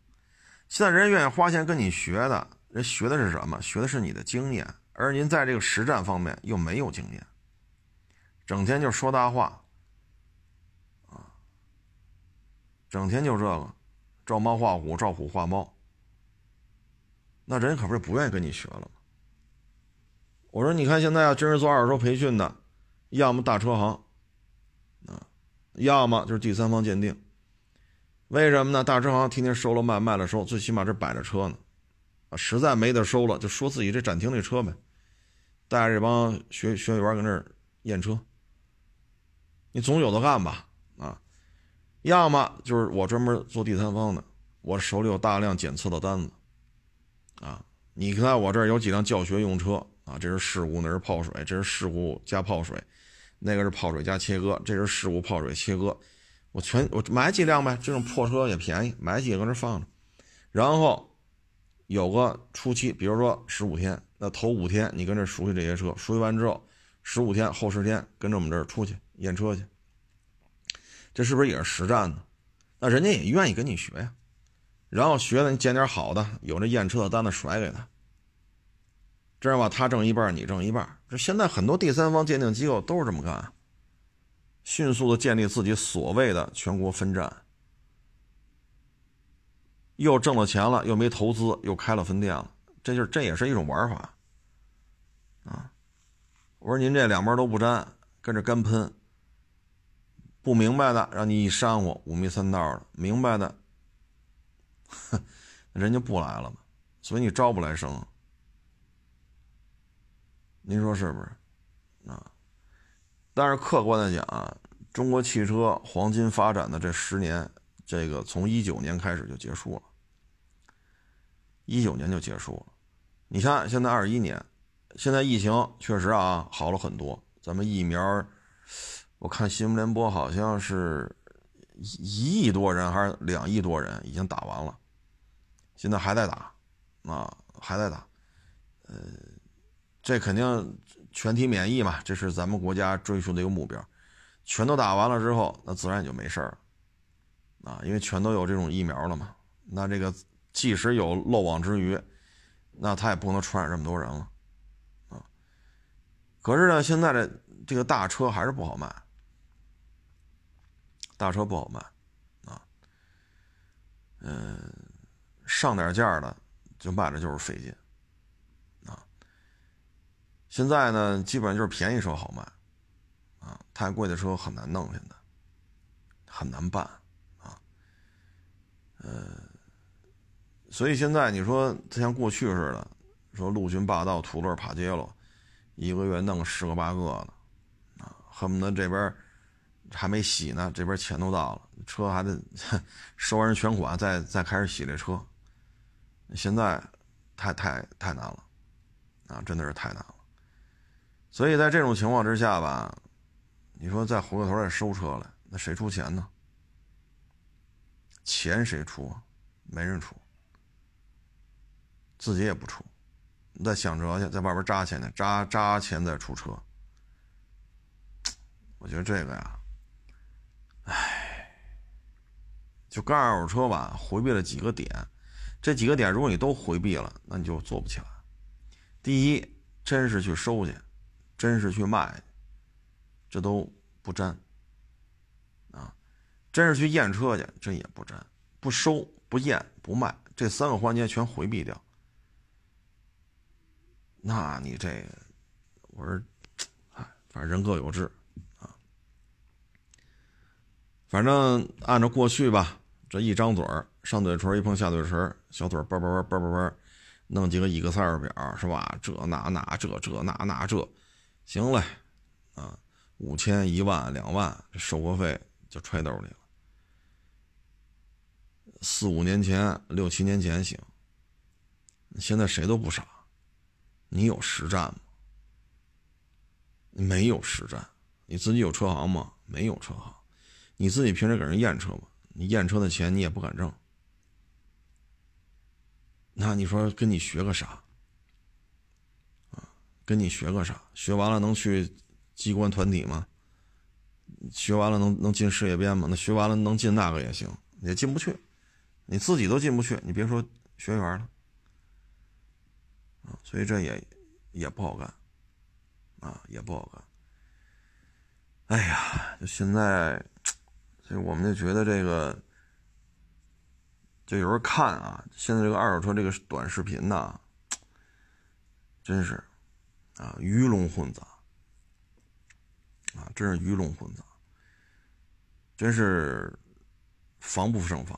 现在人愿意花钱跟你学的，人学的是什么？学的是你的经验，而您在这个实战方面又没有经验，整天就说大话，啊，整天就这个，照猫画虎，照虎画猫，那人可不是不愿意跟你学了吗？我说，你看现在要真是做二手车培训的，要么大车行。啊要么就是第三方鉴定，为什么呢？大车行天天收了卖，卖了收，最起码这摆着车呢，啊，实在没得收了，就说自己这展厅这车呗，带着这帮学学员搁那儿验车，你总有的干吧，啊，要么就是我专门做第三方的，我手里有大量检测的单子，啊，你看我这儿有几辆教学用车，啊，这是事故，那是泡水，这是事故加泡水。那个是泡水加切割，这是事故泡水切割，我全我买几辆呗，这种破车也便宜，买几个搁那放着，然后有个初期，比如说十五天，那头五天你跟这熟悉这些车，熟悉完之后，十五天后十天跟着我们这儿出去验车去，这是不是也是实战呢？那人家也愿意跟你学呀，然后学的你捡点好的，有这验车的单子甩给他。这样吧，他挣一半，你挣一半。这现在很多第三方鉴定机构都是这么干，迅速的建立自己所谓的全国分站，又挣了钱了，又没投资，又开了分店了。这就是这也是一种玩法啊！我说您这两边都不沾，跟着干喷，不明白的让你一煽我，五迷三道的；明白的，哼，人家不来了嘛，所以你招不来生。您说是不是？啊，但是客观的讲啊，中国汽车黄金发展的这十年，这个从一九年开始就结束了，一九年就结束了。你看现在二一年，现在疫情确实啊好了很多，咱们疫苗，我看新闻联播好像是一亿多人还是两亿多人已经打完了，现在还在打，啊，还在打，呃，这肯定全体免疫嘛，这是咱们国家追求的一个目标。全都打完了之后，那自然也就没事儿了，啊，因为全都有这种疫苗了嘛。那这个即使有漏网之鱼，那他也不能传染这么多人了，啊。可是呢，现在这这个大车还是不好卖，大车不好卖，啊，嗯，上点价的就卖的就是费劲，现在呢，基本上就是便宜车好卖。啊，太贵的车很难弄，现在很难办啊。呃，所以现在你说它像过去似的，说陆巡霸道、途乐、帕杰罗，一个月弄十个八个的啊，恨不得这边还没洗呢，这边钱都到了，车还得 收完人全款，再再开始洗这车。现在太太太难了啊，真的是太难了。所以在这种情况之下吧。你说再回过头来收车来，那谁出钱呢？钱谁出？没人出，自己也不出，你再想辙去，在外边扎钱去，扎扎钱再出车。我觉得这个呀，唉，就干二手车吧，回避了几个点，这几个点如果你都回避了，那你就做不起来。第一，真是去收去，真是去卖。这都不沾啊！真是去验车去，这也不沾，不收、不验、不卖，这三个环节全回避掉。那你这，我说，哎，反正人各有志啊。反正按照过去吧，这一张嘴儿，上嘴唇一碰下嘴唇，小嘴叭叭叭叭叭叭，弄几个 Excel 表是吧？这那那这这那那这，行嘞，啊。五千、一万、两万，这收过费就揣兜里了。四五年前、六七年前行，现在谁都不傻。你有实战吗？没有实战。你自己有车行吗？没有车行。你自己平时给人验车吗？你验车的钱你也不敢挣。那你说跟你学个啥？跟你学个啥？学完了能去？机关团体吗，学完了能能进事业编吗？那学完了能进那个也行，也进不去，你自己都进不去，你别说学员了啊！所以这也也不好干啊，也不好干。哎呀，就现在，所以我们就觉得这个，就有时候看啊，现在这个二手车这个短视频呐，真是啊，鱼龙混杂。啊，真是鱼龙混杂，真是防不胜防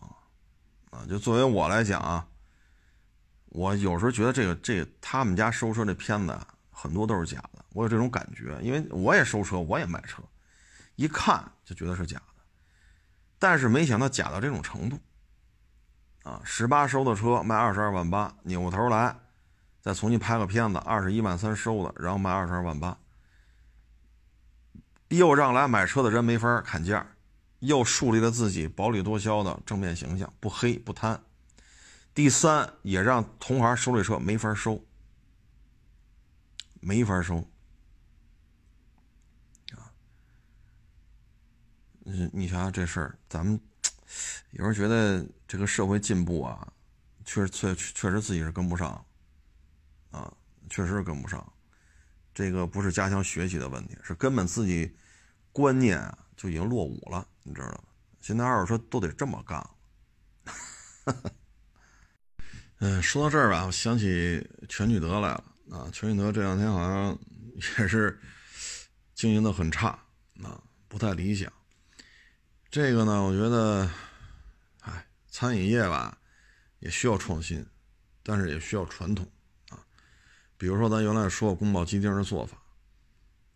啊！就作为我来讲啊，我有时候觉得这个这他们家收车这片子很多都是假的，我有这种感觉，因为我也收车，我也卖车，一看就觉得是假的，但是没想到假到这种程度啊！十八收的车卖二十二万八，扭过头来再重新拍个片子，二十一万三收的，然后卖二十二万八。又让来买车的人没法砍价，又树立了自己薄利多销的正面形象，不黑不贪。第三，也让同行收这车没法收，没法收。啊，你你想想这事儿，咱们有时候觉得这个社会进步啊，确实确确实自己是跟不上，啊，确实是跟不上。这个不是加强学习的问题，是根本自己观念啊就已经落伍了，你知道吗？现在二手车都得这么干。嗯，说到这儿吧，我想起全聚德来了啊。全聚德这两天好像也是经营的很差啊，不太理想。这个呢，我觉得，哎，餐饮业吧也需要创新，但是也需要传统。比如说，咱原来说宫保鸡丁的做法，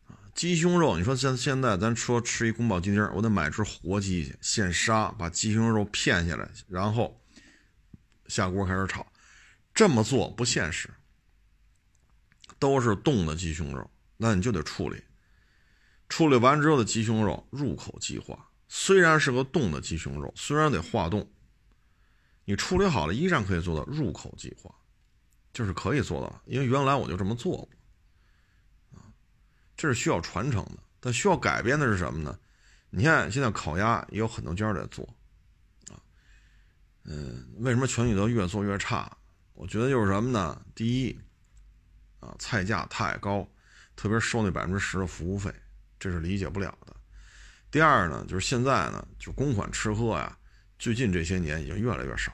啊，鸡胸肉，你说现现在咱说吃一宫保鸡丁，我得买只活鸡去现杀，把鸡胸肉片下来，然后下锅开始炒，这么做不现实。都是冻的鸡胸肉，那你就得处理，处理完之后的鸡胸肉入口即化，虽然是个冻的鸡胸肉，虽然得化冻，你处理好了依然可以做到入口即化，就是可以做到。因为原来我就这么做过，啊，这是需要传承的。但需要改变的是什么呢？你看现在烤鸭也有很多家在做，啊，嗯，为什么全聚德越做越差？我觉得就是什么呢？第一，啊，菜价太高，特别收那百分之十的服务费，这是理解不了的。第二呢，就是现在呢，就公款吃喝呀，最近这些年已经越来越少，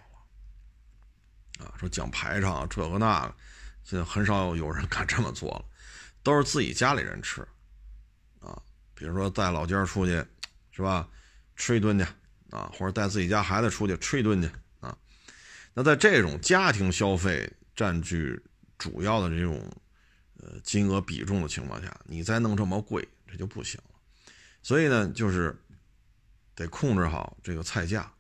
啊，说讲排场这个那个，现在很少有人 敢这么做了，都是自己家里人吃。啊比如说带老家出去，是吧？吃一顿去啊，或者带自己家孩子出去吃一顿去啊。那在这种家庭消费占据主要的这种呃金额比重的情况下，你再弄这么贵，这就不行了。所以呢，就是得控制好这个菜价。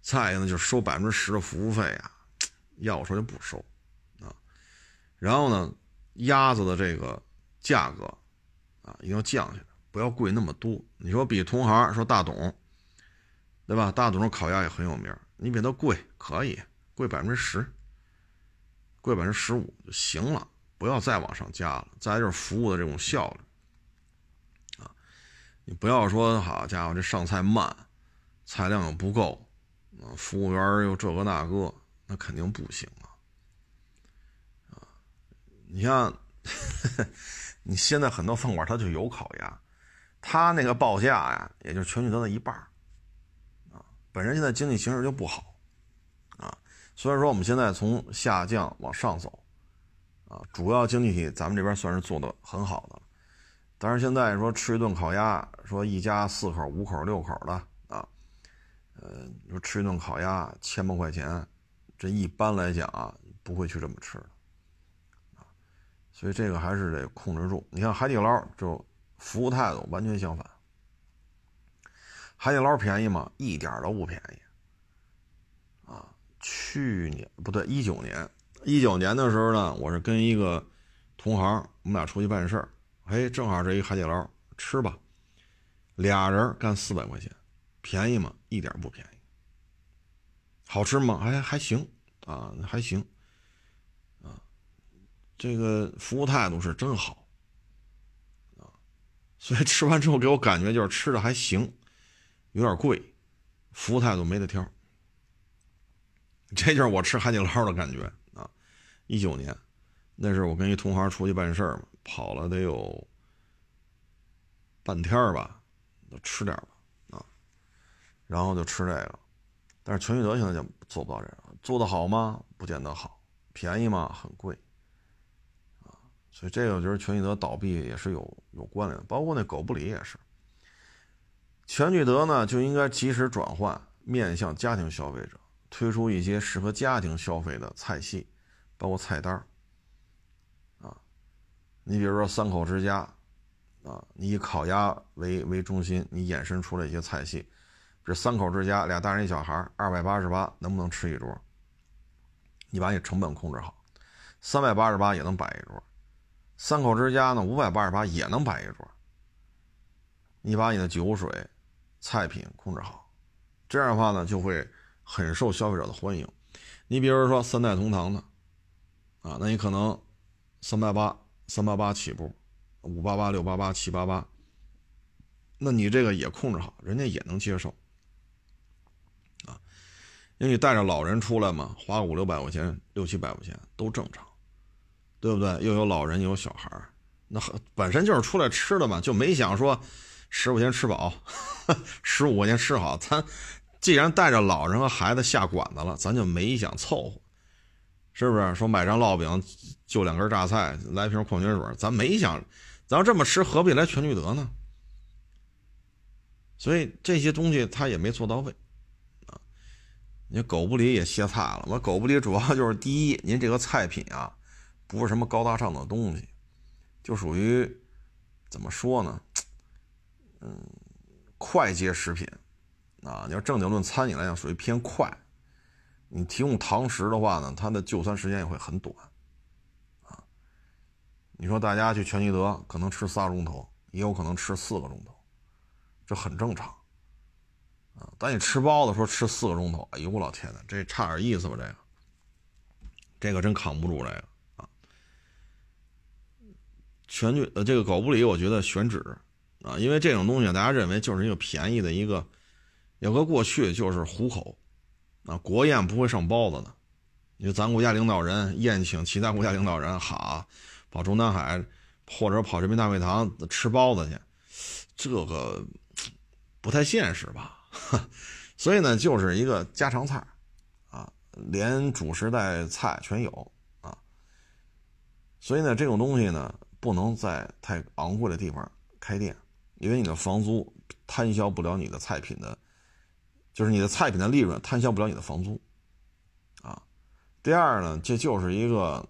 再一个呢，就是收百分之十的服务费啊，要我说就不收啊。然后呢，鸭子的这个价格。啊，一定要降下来，不要贵那么多。你说比同行说大董，对吧？大董的烤鸭也很有名，你比他贵可以，贵百分之十，贵百分之十五就行了，不要再往上加了。再就是服务的这种效率啊，你不要说好家伙这上菜慢，菜量又不够，啊，服务员又这个那个，那肯定不行啊。啊，你像。你现在很多饭馆它就有烤鸭，它那个报价呀，也就全聚德的一半啊。本身现在经济形势就不好，啊，虽然说我们现在从下降往上走，啊，主要经济体咱们这边算是做的很好的，但是现在说吃一顿烤鸭，说一家四口、五口、六口的呃，你，说吃一顿烤鸭千把块钱，这一般来讲啊，不会去这么吃的。所以这个还是得控制住。你看海底捞就服务态度完全相反。海底捞便宜吗？一点都不便宜。啊，去年不对，一九年，一九年的时候呢，我是跟一个同行，我们俩出去办事儿，哎，正好这一海底捞吃吧，俩人干四百块钱，便宜吗？一点不便宜。好吃吗？还还行啊，还行啊。这个服务态度是真好，啊，所以吃完之后给我感觉就是吃的还行，有点贵，服务态度没得挑。这就是我吃海底捞的感觉啊！一九年，那是我跟一同行出去办事儿嘛，跑了得有半天吧，吃点吧，然后就吃这个。但是全聚德现在就做不到这样，做的好吗？不见得好，便宜吗？很贵。啊所以这个我觉得全聚德倒闭也是有有关联的，包括那狗不理也是。全聚德呢就应该及时转换，面向家庭消费者，推出一些适合家庭消费的菜系，包括菜单啊，你比如说三口之家，啊，你以烤鸭为为中心，你衍生出了一些菜系，这三口之家，俩大人一小孩，二百八十八能不能吃一桌？你把你成本控制好，三百八十八也能摆一桌。三口之家呢，五百八十八也能摆一桌。你把你的酒水、菜品控制好，这样的话呢，就会很受消费者的欢迎。你比如说三代同堂的，啊，那你可能三百八、三八八起步，五八八、六八八、七八八，那你这个也控制好，人家也能接受。因为你带着老人出来嘛，花五六百块钱、六七百块钱都正常。对不对？又有老人，又有小孩那本身就是出来吃的嘛，就没想说十块钱吃饱，十五块钱吃好。咱既然带着老人和孩子下馆子了，咱就没想凑合，是不是？说买张烙饼，就两根榨菜，来瓶矿泉水，咱没想，咱要这么吃，何必来全聚德呢？所以这些东西他也没做到位。你狗不理也歇菜了，我狗不理主要就是第一，您这个菜品啊。不是什么高大上的东西，就属于怎么说呢？嗯，快捷食品啊。你要正经论餐饮来讲，属于偏快。你提供堂食的话呢，它的就餐时间也会很短啊。你说大家去全聚德可能吃仨钟头，也有可能吃四个钟头，这很正常啊。但你吃包子说吃四个钟头，哎呦我老天呐，这差点意思吧？这个，这个真扛不住这个啊。全聚呃，这个狗不理，我觉得选址啊，因为这种东西大家认为就是一个便宜的一个，要搁过去就是糊口啊，国宴不会上包子的。你说咱国家领导人宴请其他国家领导人，哈，跑中南海或者跑人民大会堂吃包子去，这个不太现实吧？所以呢，就是一个家常菜，啊，连主食带菜全有啊。所以呢，这种东西呢，不能在太昂贵的地方开店，因为你的房租摊销不了你的菜品的，就是你的菜品的利润摊销不了你的房租。啊第二呢，这就是一个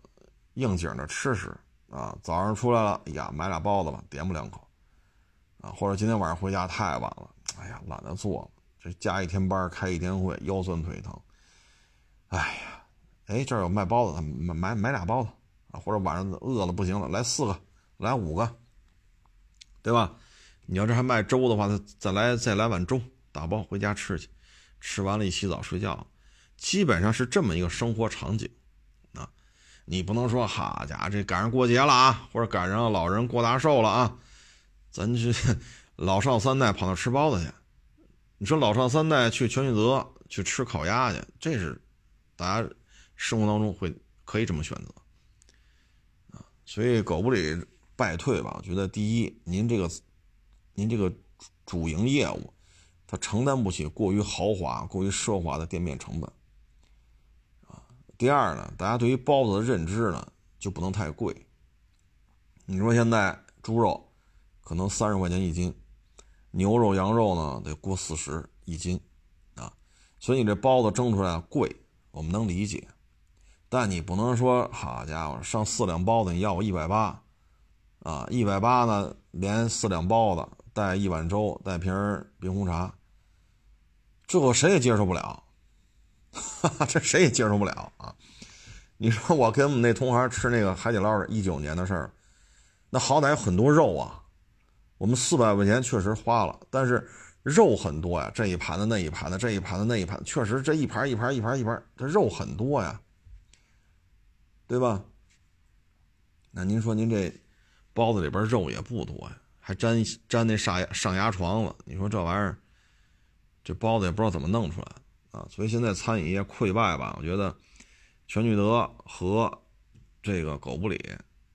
应景的吃食啊！早上出来了，哎呀，买俩包子吧，点不两口啊，或者今天晚上回家太晚了，哎呀，懒得做了，这加一天班，开一天会，腰酸腿疼，哎呀，哎，这儿有卖包子，买买买俩包子啊，或者晚上饿了不行了，来四个，来五个，对吧？你要这还卖粥的话，再来再来碗粥，打包回家吃去，吃完了一洗澡睡觉。基本上是这么一个生活场景，啊，你不能说好家伙，这赶上过节了啊，或者赶上老人过大寿了啊，咱去 老少三代跑那吃包子去。你说老少三代去全聚德去吃烤鸭去，这是大家生活当中会可以这么选择啊。所以狗不理败退吧，我觉得第一，您这个您这个主营业务，它承担不起过于豪华、过于奢华的店面成本啊。第二呢，大家对于包子的认知呢就不能太贵。你说现在猪肉可能三十块钱一斤，牛肉、羊肉呢得过四十一斤，啊，所以你这包子蒸出来贵，我们能理解。但你不能说好家伙上四两包子你要我一百八，啊，一百八呢连四两包子带一碗粥带瓶冰红茶，这个谁也接受不了。哈哈，这谁也接受不了啊！你说我跟我们那同行吃那个海底捞的，一九年的事儿，那好歹有很多肉啊。我们四百块钱确实花了，但是肉很多呀，这一盘子那一盘子，这一盘子那一盘，确实这一盘一盘一盘一盘，这肉很多呀，对吧？那您说您这包子里边肉也不多呀，还粘粘那上上牙床子，你说这玩意儿，这包子也不知道怎么弄出来。啊，所以现在餐饮业溃败吧？我觉得全聚德和这个狗不理，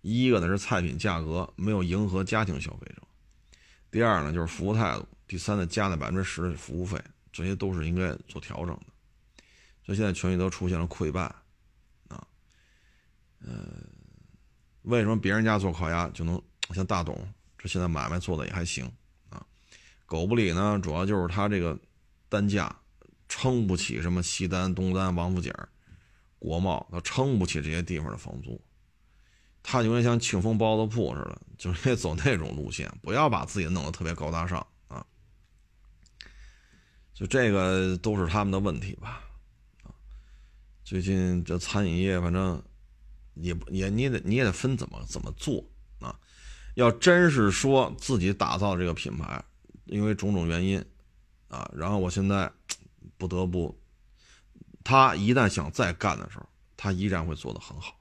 一个呢是菜品价格没有迎合家庭消费者，第二呢就是服务态度，第三呢加那百分之十的服务费，这些都是应该做调整的。所以现在全聚德出现了溃败，啊，呃，为什么别人家做烤鸭就能像大董这现在买卖做的也还行啊？狗不理呢，主要就是它这个单价。撑不起什么西单、东单、王府井、国贸，他撑不起这些地方的房租。他有点像庆丰包子铺似的，就是走那种路线，不要把自己弄得特别高大上啊。就这个都是他们的问题吧。最近这餐饮业，反正也也你得你也得分怎么怎么做啊。要真是说自己打造这个品牌，因为种种原因啊，然后我现在。不得不，他一旦想再干的时候，他依然会做得很好。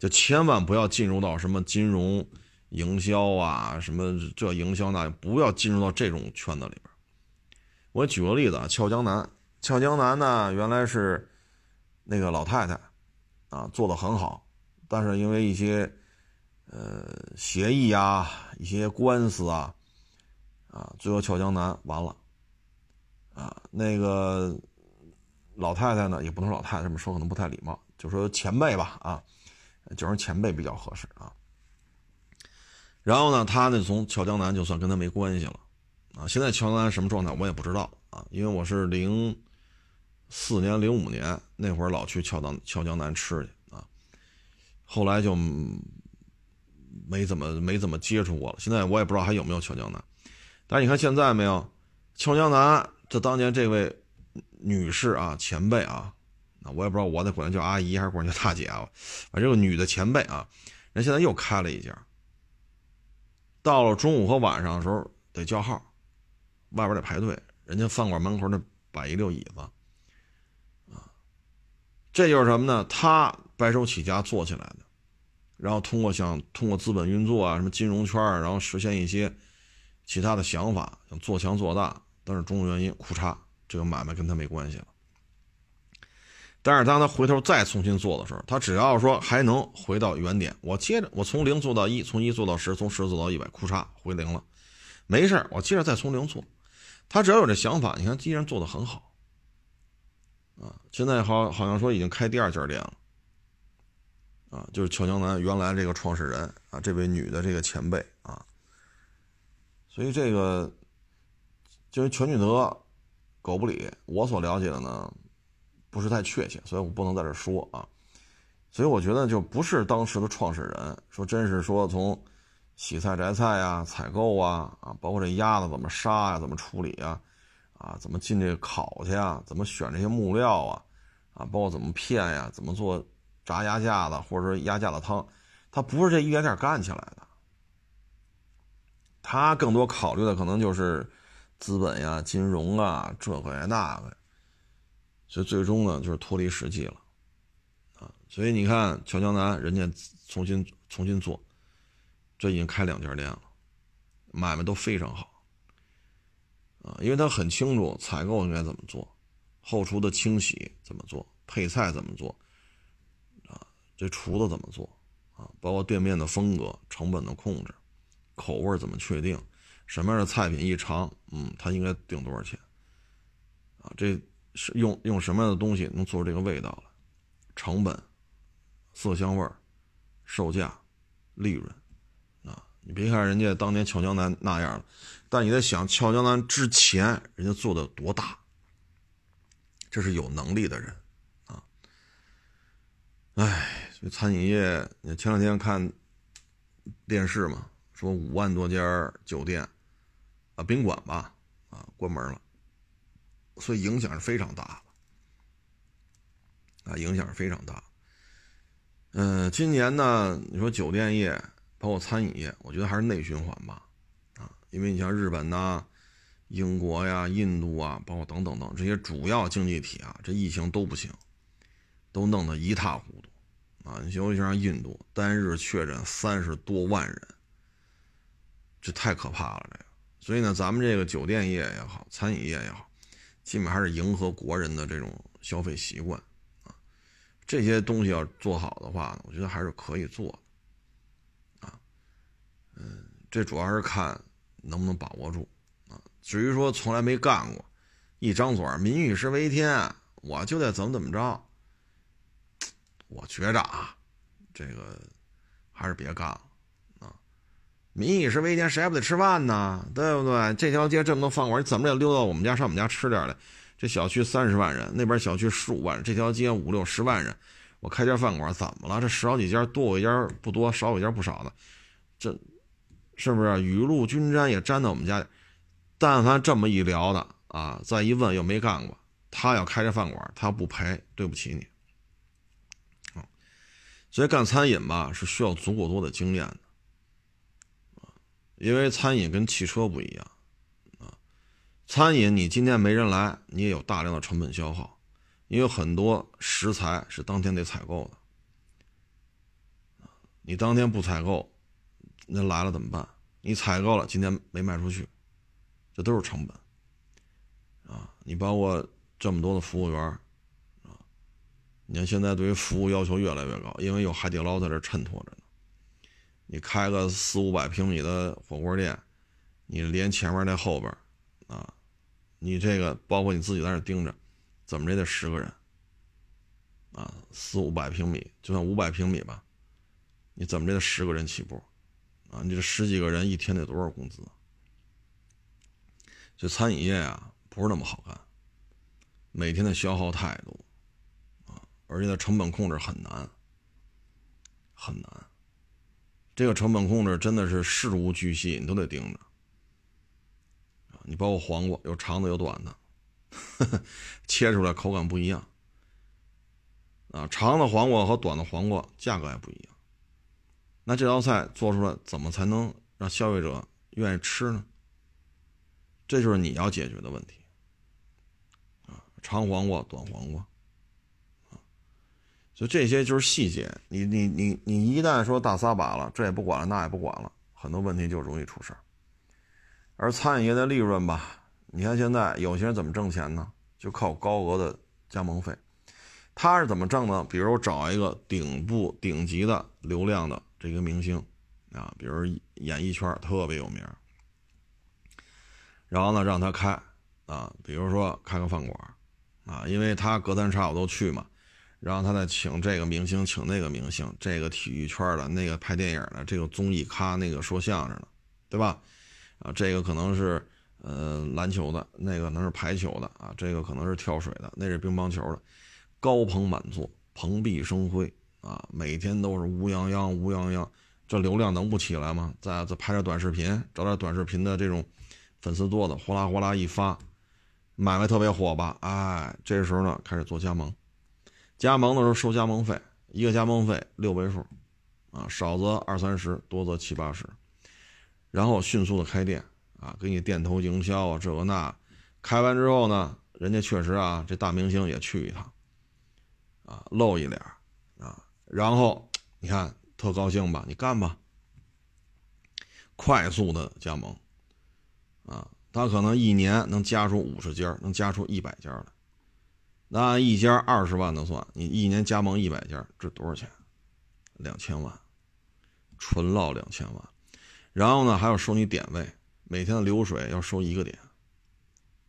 就千万不要进入到什么金融营销啊，什么这营销那，不要进入到这种圈子里边。我举个例子啊，俏江南，俏江南呢，原来是那个老太太啊做的很好，但是因为一些呃协议啊、一些官司啊，啊，最后俏江南完了。啊，那个老太太呢，也不能说老太太这么说，可能不太礼貌，就说前辈吧，啊，就是前辈比较合适啊。然后呢，他呢从俏江南就算跟他没关系了，啊，现在俏江南什么状态我也不知道啊，因为我是零四年、零五年那会儿老去俏江俏江南吃去啊，后来就没怎么没怎么接触过了。现在我也不知道还有没有俏江南，但是你看现在没有俏江南。这当年这位女士啊，前辈啊，那我也不知道我得管她叫阿姨还是管她叫大姐啊，反正这个女的前辈啊，人现在又开了一家。到了中午和晚上的时候得叫号，外边得排队，人家饭馆门口那摆一溜椅子，啊，这就是什么呢？他白手起家做起来的，然后通过想通过资本运作啊，什么金融圈然后实现一些其他的想法，想做强做大，但是种种原因，裤衩，这个买卖跟他没关系了。但是当他回头再重新做的时候，他只要说还能回到原点，我接着我从零做到一，从一做到十，从十做到一百，库嚓回零了，没事我接着再从零做。他只要有这想法，你看依然做得很好，啊，现在好好像说已经开第二家店了，啊，就是俏江南原来这个创始人啊，这位女的这个前辈啊，所以这个就是全聚德狗不理，我所了解的呢。不是太确切，所以我不能在这说啊。所以我觉得就不是当时的创始人说，真是说从洗菜摘菜呀、采购啊啊，包括这鸭子怎么杀呀、怎么处理啊，啊，怎么进这个烤去啊，怎么选这些木料啊，啊，包括怎么片呀、怎么做炸鸭架子或者说鸭架子汤，他不是这一点点干起来的，他更多考虑的可能就是资本呀、金融啊这个呀那个。所以最终呢，就是脱离实际了，啊，所以你看，乔江南人家重新重新做，这已经开两家店了，买卖都非常好，啊，因为他很清楚采购应该怎么做，后厨的清洗怎么做，配菜怎么做，啊，这厨子怎么做，啊，包括店面的风格、成本的控制、口味怎么确定，什么样的菜品一尝，嗯，他应该定多少钱，啊，这。是用用什么样的东西能做出这个味道来？成本、色香味、售价、利润啊！你别看人家当年俏江南那样了，但你在想俏江南之前人家做的多大，这是有能力的人啊！哎，所以餐饮业，你前两天看电视嘛，说五万多家酒店啊宾馆吧啊关门了。所以影响是非常大的，啊，影响是非常大。嗯，今年呢，你说酒店业包括餐饮业，我觉得还是内循环吧，啊，因为你像日本呐、英国呀、印度啊，包括等等等这些主要经济体啊，这疫情都不行，都弄得一塌糊涂，啊，你尤其像印度，单日确诊三十多万人，这太可怕了，这个。所以呢，咱们这个酒店业也好，餐饮业也好。基本还是迎合国人的这种消费习惯啊，这些东西要做好的话，我觉得还是可以做的啊。嗯，这主要是看能不能把握住啊。至于说从来没干过，一张嘴“民以食为天”，我就得怎么怎么着，我觉着啊，这个还是别干了。民以食为天，谁还不得吃饭呢？对不对？这条街这么多饭馆，你怎么也溜到我们家上我们家吃点来？这小区三十万人，那边小区十五万人，这条街五六十万人，我开家饭馆怎么了？这十好几家，多我一家不多，少我一家不少的，这是不是雨露均沾也沾到我们家？但凡这么一聊的啊，再一问又没干过，他要开这饭馆，他不赔，对不起你啊。所以干餐饮吧，是需要足够多的经验的，因为餐饮跟汽车不一样。啊餐饮，你今天没人来，你也有大量的成本消耗，因为很多食材是当天得采购的，你当天不采购，那来了怎么办？你采购了，今天没卖出去，这都是成本，啊，你包括这么多的服务员，啊，你看现在对于服务要求越来越高，因为有海底捞在这衬托着，你开个四五百平米的火锅店，你连前面带后边，啊。你这个包括你自己在那盯着，怎么着也得十个人，啊，四五百平米，就算五百平米吧，你怎么着得十个人起步，啊，你这十几个人一天得多少工资？就餐饮业啊，不是那么好干，每天的消耗太多，啊，而且它成本控制很难，很难。这个成本控制真的是事无巨细，你都得盯着。你包括黄瓜，有长的有短的，切出来口感不一样。啊，长的黄瓜和短的黄瓜价格还不一样。那这道菜做出来怎么才能让消费者愿意吃呢？这就是你要解决的问题啊长黄瓜、短黄瓜，就这些就是细节。你你你你一旦说大撒把了，这也不管了，那也不管了，很多问题就容易出事儿。而餐饮业的利润吧，你看现在有些人怎么挣钱呢？就靠高额的加盟费。他是怎么挣呢？比如找一个顶部顶级的流量的这个明星啊，比如演艺圈特别有名，然后呢让他开啊，比如说开个饭馆啊，因为他隔三差五都去嘛，然后他再请这个明星，请那个明星，这个体育圈的，那个拍电影的，这个综艺咖，那个说相声的，对吧？啊，这个可能是呃篮球的，那个可能是排球的啊，这个可能是跳水的，那是乒乓球的。高朋满座，蓬荜生辉啊！每天都是乌泱泱、乌泱泱，这流量能不起来吗？再再拍点短视频，找点短视频的这种粉丝多的，呼啦呼啦一发，买卖特别火吧？哎，这时候呢开始做加盟，加盟的时候收加盟费，一个加盟费六位数，啊，少则二三十，多则七八十，然后迅速的开店啊，给你店头营销啊，这个那，开完之后呢，人家确实啊，这大明星也去一趟。啊，露一脸啊，然后你看特高兴吧？你干吧，快速的加盟啊，他可能一年能加出五十家，能加出一百家来。那按一家二十万的算，你一年加盟一百家，这多少钱？两千万，纯捞两千万。然后呢，还要收你点位，每天的流水要收一个点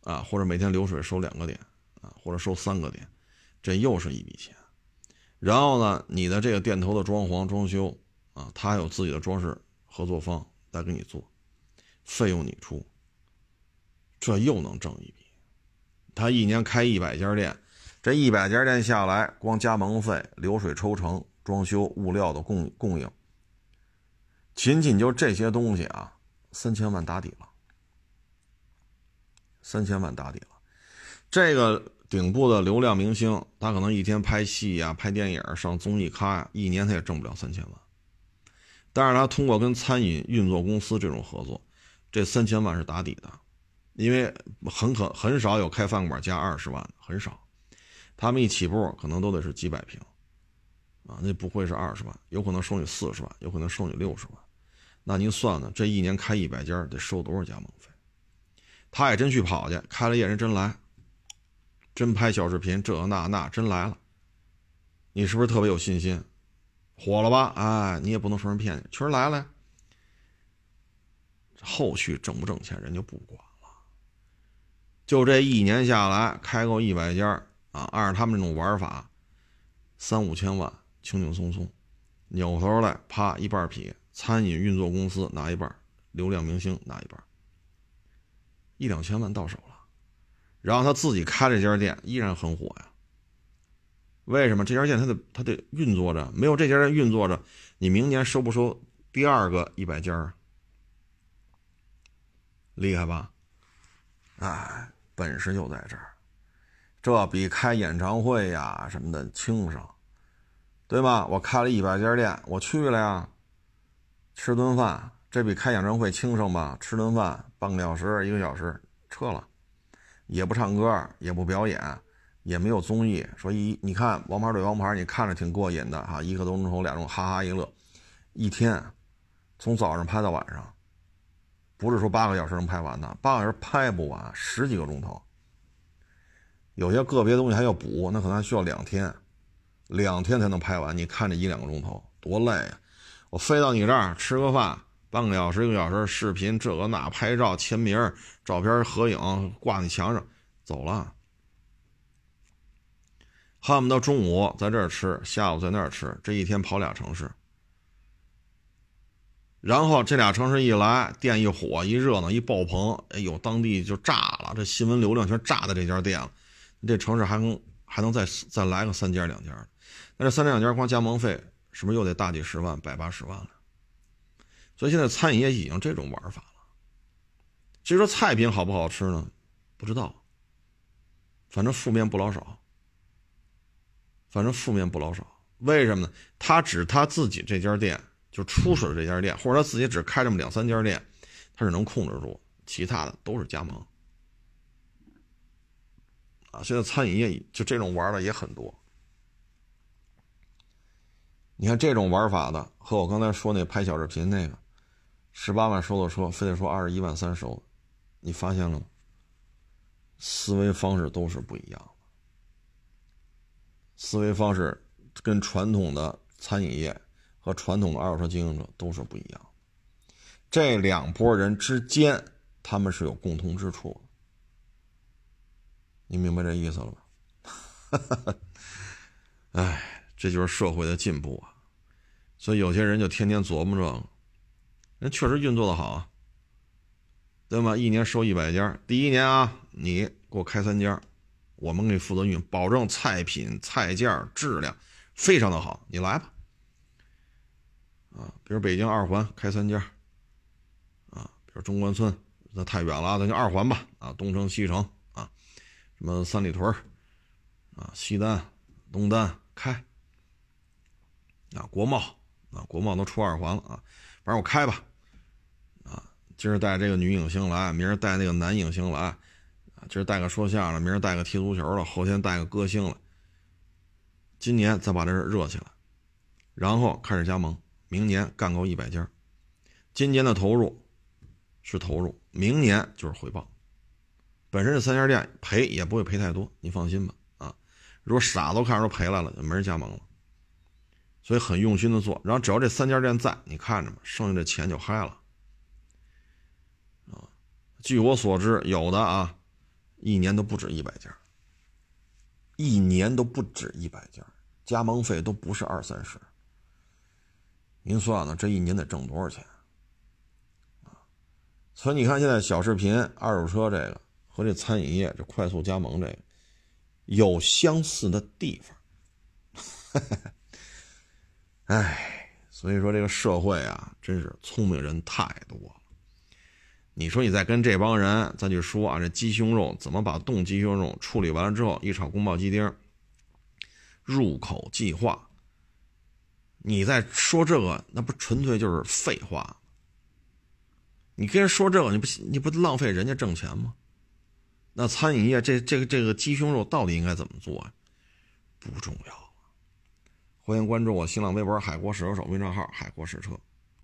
啊，或者每天流水收两个点啊，或者收三个点。这又是一笔钱，然后呢，你的这个店头的装潢装修啊，他有自己的装饰合作方来给你做，费用你出，这又能挣一笔。他一年开一百家店，这一百家店下来，光加盟费、流水抽成、装修、物料的供供应，仅仅就这些东西啊，三千万打底了，三千万打底了，这个。顶部的流量明星，他可能一天拍戏呀、拍电影、上综艺咖呀，一年他也挣不了三千万。但是他通过跟餐饮运作公司这种合作，这三千万是打底的，因为很可很少有开饭馆加二十万的，很少。他们一起步可能都得是几百平，啊，那不会是二十万，有可能收你四十万，有可能收你六十万。那您算算，这一年开一百家得收多少加盟费？他也真去跑去开了业，人真来。真拍小视频，这那那真来了，你是不是特别有信心？火了吧？哎，你也不能说人骗你，确实来了。后续挣不挣钱，人就不管了。就这一年下来，开够一百家啊，按照他们这种玩法，三五千万，轻轻松松，扭头来，啪一半劈，餐饮运作公司拿一半，流量明星拿一半，一两千万到手了。然后他自己开这家店依然很火呀。为什么这家店他得他得运作着？没有这家店运作着，你明年收不收第二个一百家？厉害吧？哎，本事就在这儿，这比开演唱会呀什么的轻省，对吧？我开了一百家店，我去了呀，吃顿饭，这比开演唱会轻省吧？吃顿饭半个小时一个小时撤了。也不唱歌，也不表演，也没有综艺。说一，你看《王牌对王牌》，你看着挺过瘾的哈，一个多钟头，俩钟哈哈一乐，一天从早上拍到晚上，不是说八个小时能拍完的，八个小时拍不完，十几个钟头。有些个别东西还要补，那可能还需要两天，两天才能拍完。你看这一两个钟头多累啊！我飞到你这儿吃个饭。半个小时一个小时视频，这个那拍照签名照片合影挂你墙上，走了。恨不得中午在这儿吃，下午在那儿吃，这一天跑俩城市。然后这俩城市一来，店一火一热闹一爆棚，哎呦，当地就炸了，这新闻流量全炸在这家店了。这城市还能还能再再来个三家两家，那这三家两家光加盟费是不是又得大几十万、百八十万了？所以现在餐饮业已经这种玩法了。至于说菜品好不好吃呢？不知道。反正负面不老少。反正负面不老少。为什么呢？他只他自己这家店就出水这家店，或者他自己只开这么两三家店，他是能控制住，其他的都是加盟。啊，现在餐饮业就这种玩的也很多。你看这种玩法的，和我刚才说那拍小视频那个，十八万收的车，非得说二十一万三收，你发现了吗？思维方式都是不一样的，思维方式跟传统的餐饮业和传统的二手车经营者都是不一样。这两拨人之间，他们是有共同之处的，你明白这意思了吧？哎，这就是社会的进步啊！所以有些人就天天琢磨这个，人确实运作的好啊，对吗？一年收一百家，第一年啊，你给我开三家，我们给你负责运，保证菜品、菜价、质量非常的好，你来吧。啊，比如北京二环开三家，啊，比如中关村那太远了，那就二环吧。啊，东城、西城，什么三里屯啊，西单、东单开，啊，国贸。啊，国贸都出二环了啊，反正我开吧，啊，今儿带这个女影星来，明儿带那个男影星来，啊，今儿带个说相声，明儿带个踢足球的，后天带个歌星了，今年再把这热起来，然后开始加盟，明年干够一百家，今年的投入是投入，明年就是回报，本身这三家店赔也不会赔太多，你放心吧，啊，如果傻子都看出赔来了，就没人加盟了。所以很用心的做，然后只要这三家店在，你看着吧，剩下的钱就嗨了。啊，据我所知，有的啊，一年都不止一百家，一年都不止一百家，加盟费都不是二三十。您算算，这一年得挣多少钱？啊，所以你看现在小视频、二手车这个和这餐饮业这快速加盟这个有相似的地方。哎，所以说这个社会啊，真是聪明人太多了。你说你再跟这帮人再去说啊，这鸡胸肉怎么把冻鸡胸肉处理完了之后一炒宫保鸡丁，入口即化。你再说这个，那不纯粹就是废话？你跟人说这个，你不你不浪费人家挣钱吗？那餐饮业这这个这个鸡胸肉到底应该怎么做啊？不重要。欢迎关注我新浪微博“海国试车手”微账号“海国试车”。